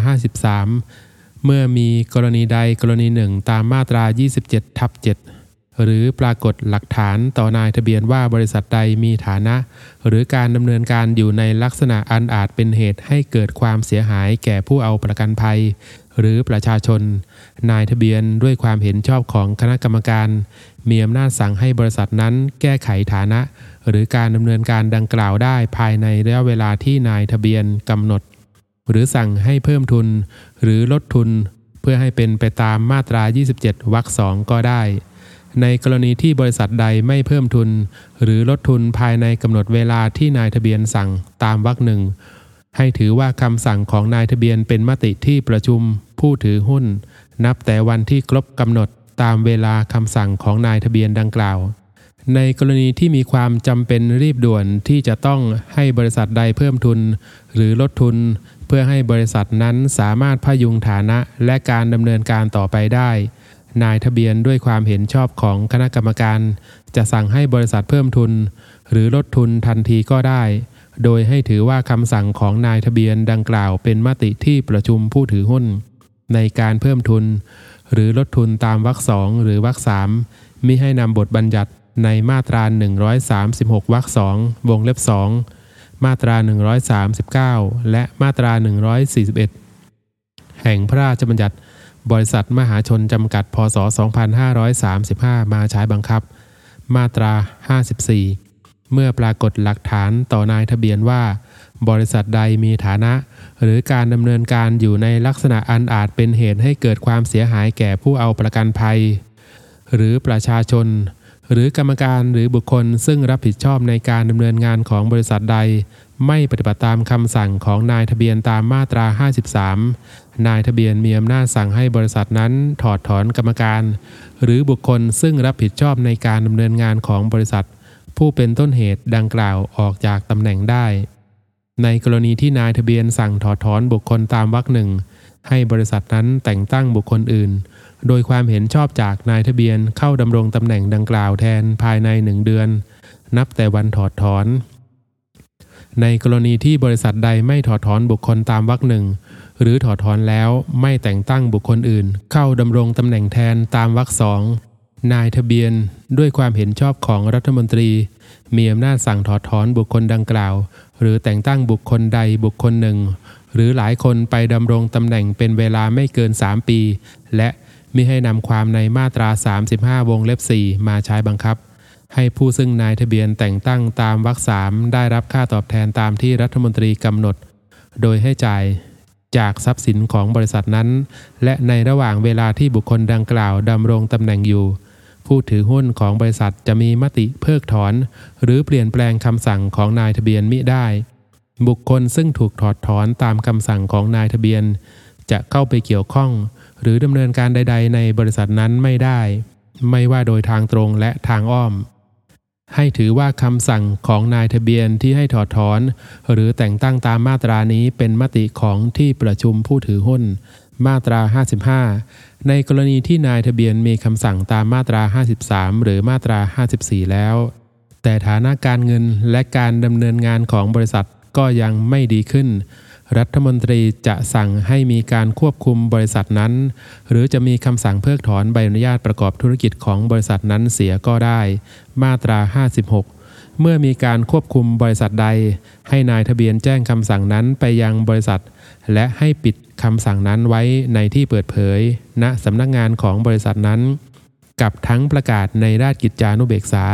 Speaker 1: 53 เมื่อมีกรณีใดกรณีหนึ่งตามมาตรา 27ทับ7หรือปรากฏหลักฐานต่อนายทะเบียนว่าบริษัทใดมีฐานะ หรือการดำเนินการอยู่ในลักษณะอันอาจเป็นเหตุให้เกิดความเสียหายแก่ผู้เอาประกันภัย หรือประชาชน นายทะเบียนด้วยความเห็นชอบของคณะกรรมการ มีอำนาจสั่งให้บริษัทนั้นแก้ไขฐานะ หรือการดำเนินการดังกล่าวได้ภายในระยะเวลาที่นายทะเบียนกำหนด หรือสั่งให้เพิ่มทุน หรือลดทุน เพื่อให้เป็นไปตามมาตรา 27 วรรคสองก็ได้ ในกรณีที่บริษัทใดไม่เพิ่มทุน หรือลดทุนภายในกำหนดเวลาที่นายทะเบียนสั่งตามวรรคหนึ่ง ให้ถือว่าคำสั่งของนายทะเบียนเป็นมติที่ประชุม ผู้ถือหุ้น นับแต่วันที่ครบกำหนดตามเวลาคำสั่งของนายทะเบียนดังกล่าว ในกรณีที่มีความจำเป็นรีบด่วนที่จะต้องให้บริษัทใดเพิ่มทุน หรือลดทุน เพื่อให้บริษัทนั้นสามารถพยุงฐานะและการดำเนินการต่อไปได้ นายทะเบียนด้วยความเห็นชอบของคณะกรรมการ จะสั่งให้บริษัทเพิ่มทุน หรือลดทุนทันทีก็ได้ โดยให้ถือว่าคำสั่งของนายทะเบียนดังกล่าวเป็นมติที่ประชุมผู้ถือหุ้น ในการเพิ่มทุน หรือลดทุนตามวรรคสองหรือวรรคสามมิให้นำบทบัญญัติในมาตรา 136 วรรคสองวงเล็บ2มาตรา 139 และมาตรา 141 แห่งพระราชบัญญัติบริษัทมหาชนจำกัด พศ 2535 มาใช้บังคับ มาตรา 54 เมื่อปรากฏหลักฐานต่อนายทะเบียนว่า บริษัทใดมีฐานะ หรือการดำเนินการอยู่ในลักษณะอันอาจเป็นเหตุให้เกิดความเสียหายแก่ผู้เอาประกันภัย หรือประชาชน หรือกรรมการหรือบุคคลซึ่งรับผิดชอบในการดำเนินงานของบริษัทใด ไม่ปฏิบัติตามคำสั่งของนายทะเบียนตามมาตรา 53 นายทะเบียนมีอำนาจสั่งให้บริษัทนั้นถอดถอนกรรมการ หรือบุคคลซึ่งรับผิดชอบในการดำเนินงานของบริษัท ผู้เป็นต้นเหตุดังกล่าวออกจากตำแหน่งได้ ในกรณีที่นายทะเบียนสั่งถอดถอนบุคคลตามวรรคหนึ่งให้บริษัทนั้นแต่งตั้งบุคคลอื่น โดยความเห็นชอบจากนายทะเบียนเข้าดำรงตำแหน่งดังกล่าวแทนภายในหนึ่งเดือน นับแต่วันถอดถอน ในกรณีที่บริษัทใดไม่ถอดถอนบุคคลตามวรรคหนึ่งหรือถอดถอนแล้วไม่แต่งตั้งบุคคลอื่น เข้าดำรงตำแหน่งแทนตามวรรคสอง นายทะเบียนด้วยความเห็นชอบของรัฐมนตรี มีอำนาจสั่งถอดถอนบุคคลดังกล่าว หรือแต่งตั้งบุคคลใดบุคคลหนึ่ง หรือหลายคนไปดำรงตำแหน่งเป็นเวลาไม่เกิน 3 ปี และมิให้นำความในมาตรา 35 วงเล็บ 4 มาใช้บังคับ ให้ผู้ซึ่งนายทะเบียนแต่งตั้งตามวรรคสามได้รับค่าตอบแทนตามที่รัฐมนตรีกำหนด โดยให้จ่ายจากทรัพย์สินของบริษัทนั้น และในระหว่างเวลาที่บุคคลดังกล่าวดำรงตำแหน่งอยู่ ผู้ถือหุ้นของบริษัทจะมีมติเพิกถอน หรือเปลี่ยนแปลงคำสั่งของนายทะเบียนมิได้ บุคคลซึ่งถูกถอดถอนตามคำสั่งของนายทะเบียน จะเข้าไปเกี่ยวข้อง หรือดำเนินการใด ๆ ในบริษัทนั้นไม่ได้ ไม่ว่าโดยทางตรงและทางอ้อม ให้ถือว่าคำสั่งของนายทะเบียนที่ให้ถอดถอน หรือแต่งตั้งตามมาตรานี้เป็นมติของที่ประชุมผู้ถือหุ้น มาตรา 55 ในกรณีที่นายทะเบียนมีคำสั่งตามมาตรา 53 หรือมาตรา 54 แล้ว แต่ฐานะการเงินและการดำเนินงานของบริษัทก็ยังไม่ดีขึ้น รัฐมนตรีจะสั่งให้มีการควบคุมบริษัทนั้น หรือจะมีคำสั่งเพิกถอนใบอนุญาตประกอบธุรกิจของบริษัทนั้นเสียก็ได้ มาตรา 56เมื่อมีการควบคุมบริษัทใด ให้นายทะเบียนแจ้งคำสั่งนั้นไปยังบริษัท และให้ปิดคำสั่งนั้นไว้ในที่เปิดเผย ณสำนักงานของบริษัทนั้น กับทั้งประกาศในราชกิจจานุเบกษา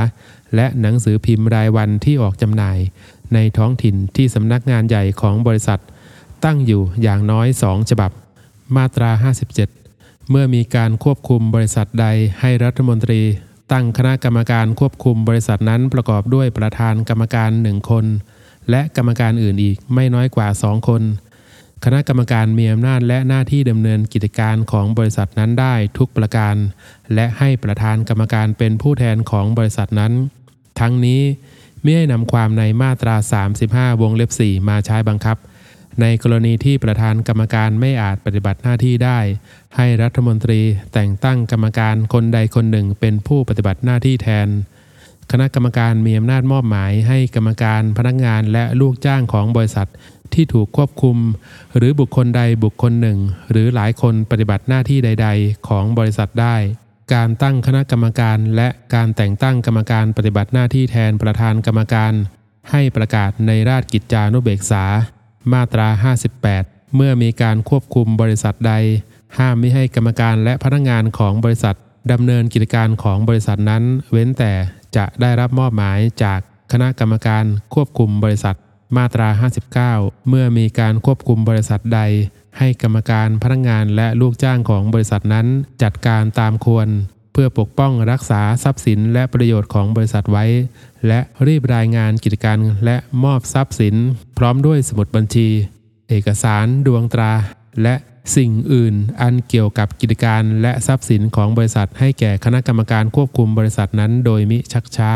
Speaker 1: และหนังสือพิมพ์รายวันที่ออกจำหน่าย ในท้องถิ่นที่สำนักงานใหญ่ของบริษัท ตั้งอยู่อย่างน้อยสองฉบับ มาตรา 57 เมื่อมีการควบคุมบริษัทใดให้รัฐมนตรี ตั้งคณะกรรมการควบคุมบริษัทนั้นประกอบด้วยประธานกรรมการหนึ่งคน และกรรมการอื่นอีกไม่น้อยกว่าสองคน คณะกรรมการมีอำนาจและหน้าที่ดำเนินกิจการของบริษัทนั้นได้ทุกประการ และให้ประธานกรรมการเป็นผู้แทนของบริษัทนั้น ทั้งนี้ไม่ให้นำความในมาตรา 35 วงเล็บ 4 มาใช้บังคับ ในกรณีที่ประธานกรรมการไม่อาจปฏิบัติหน้าที่ได้ ให้รัฐมนตรีแต่งตั้งกรรมการคนใดคนหนึ่งเป็นผู้ปฏิบัติหน้าที่แทน คณะกรรมการมีอำนาจมอบหมายให้กรรมการพนักงานและลูกจ้างของบริษัท ที่ถูกควบคุม หรือบุคคลใดบุคคลหนึ่ง หรือหลายคนปฏิบัติหน้าที่ใด ๆ ของบริษัทได้ การตั้งคณะกรรมการ และการแต่งตั้งกรรมการปฏิบัติหน้าที่แทนประธานกรรมการ ให้ประกาศในราชกิจจานุเบกษา มาตรา 58 เมื่อมีการควบคุมบริษัทใด ห้ามไม่ให้กรรมการและพนักงานของบริษัทดำเนินกิจการของบริษัทนั้น เว้นแต่จะได้รับมอบหมายจากคณะกรรมการควบคุมบริษัท มาตรา 59 เมื่อมีการควบคุมบริษัทใด ให้กรรมการพนักงานและลูกจ้างของบริษัทนั้น จัดการตามควร เพื่อปกป้องรักษาทรัพย์สินและประโยชน์ของบริษัทไว้ และรีบรายงานกิจการและมอบทรัพย์สิน พร้อมด้วยสมุดบัญชี เอกสารดวงตรา และสิ่งอื่นอันเกี่ยวกับกิจการและทรัพย์สินของบริษัทให้แก่คณะกรรมการควบคุมบริษัทนั้น โดยมิชักช้า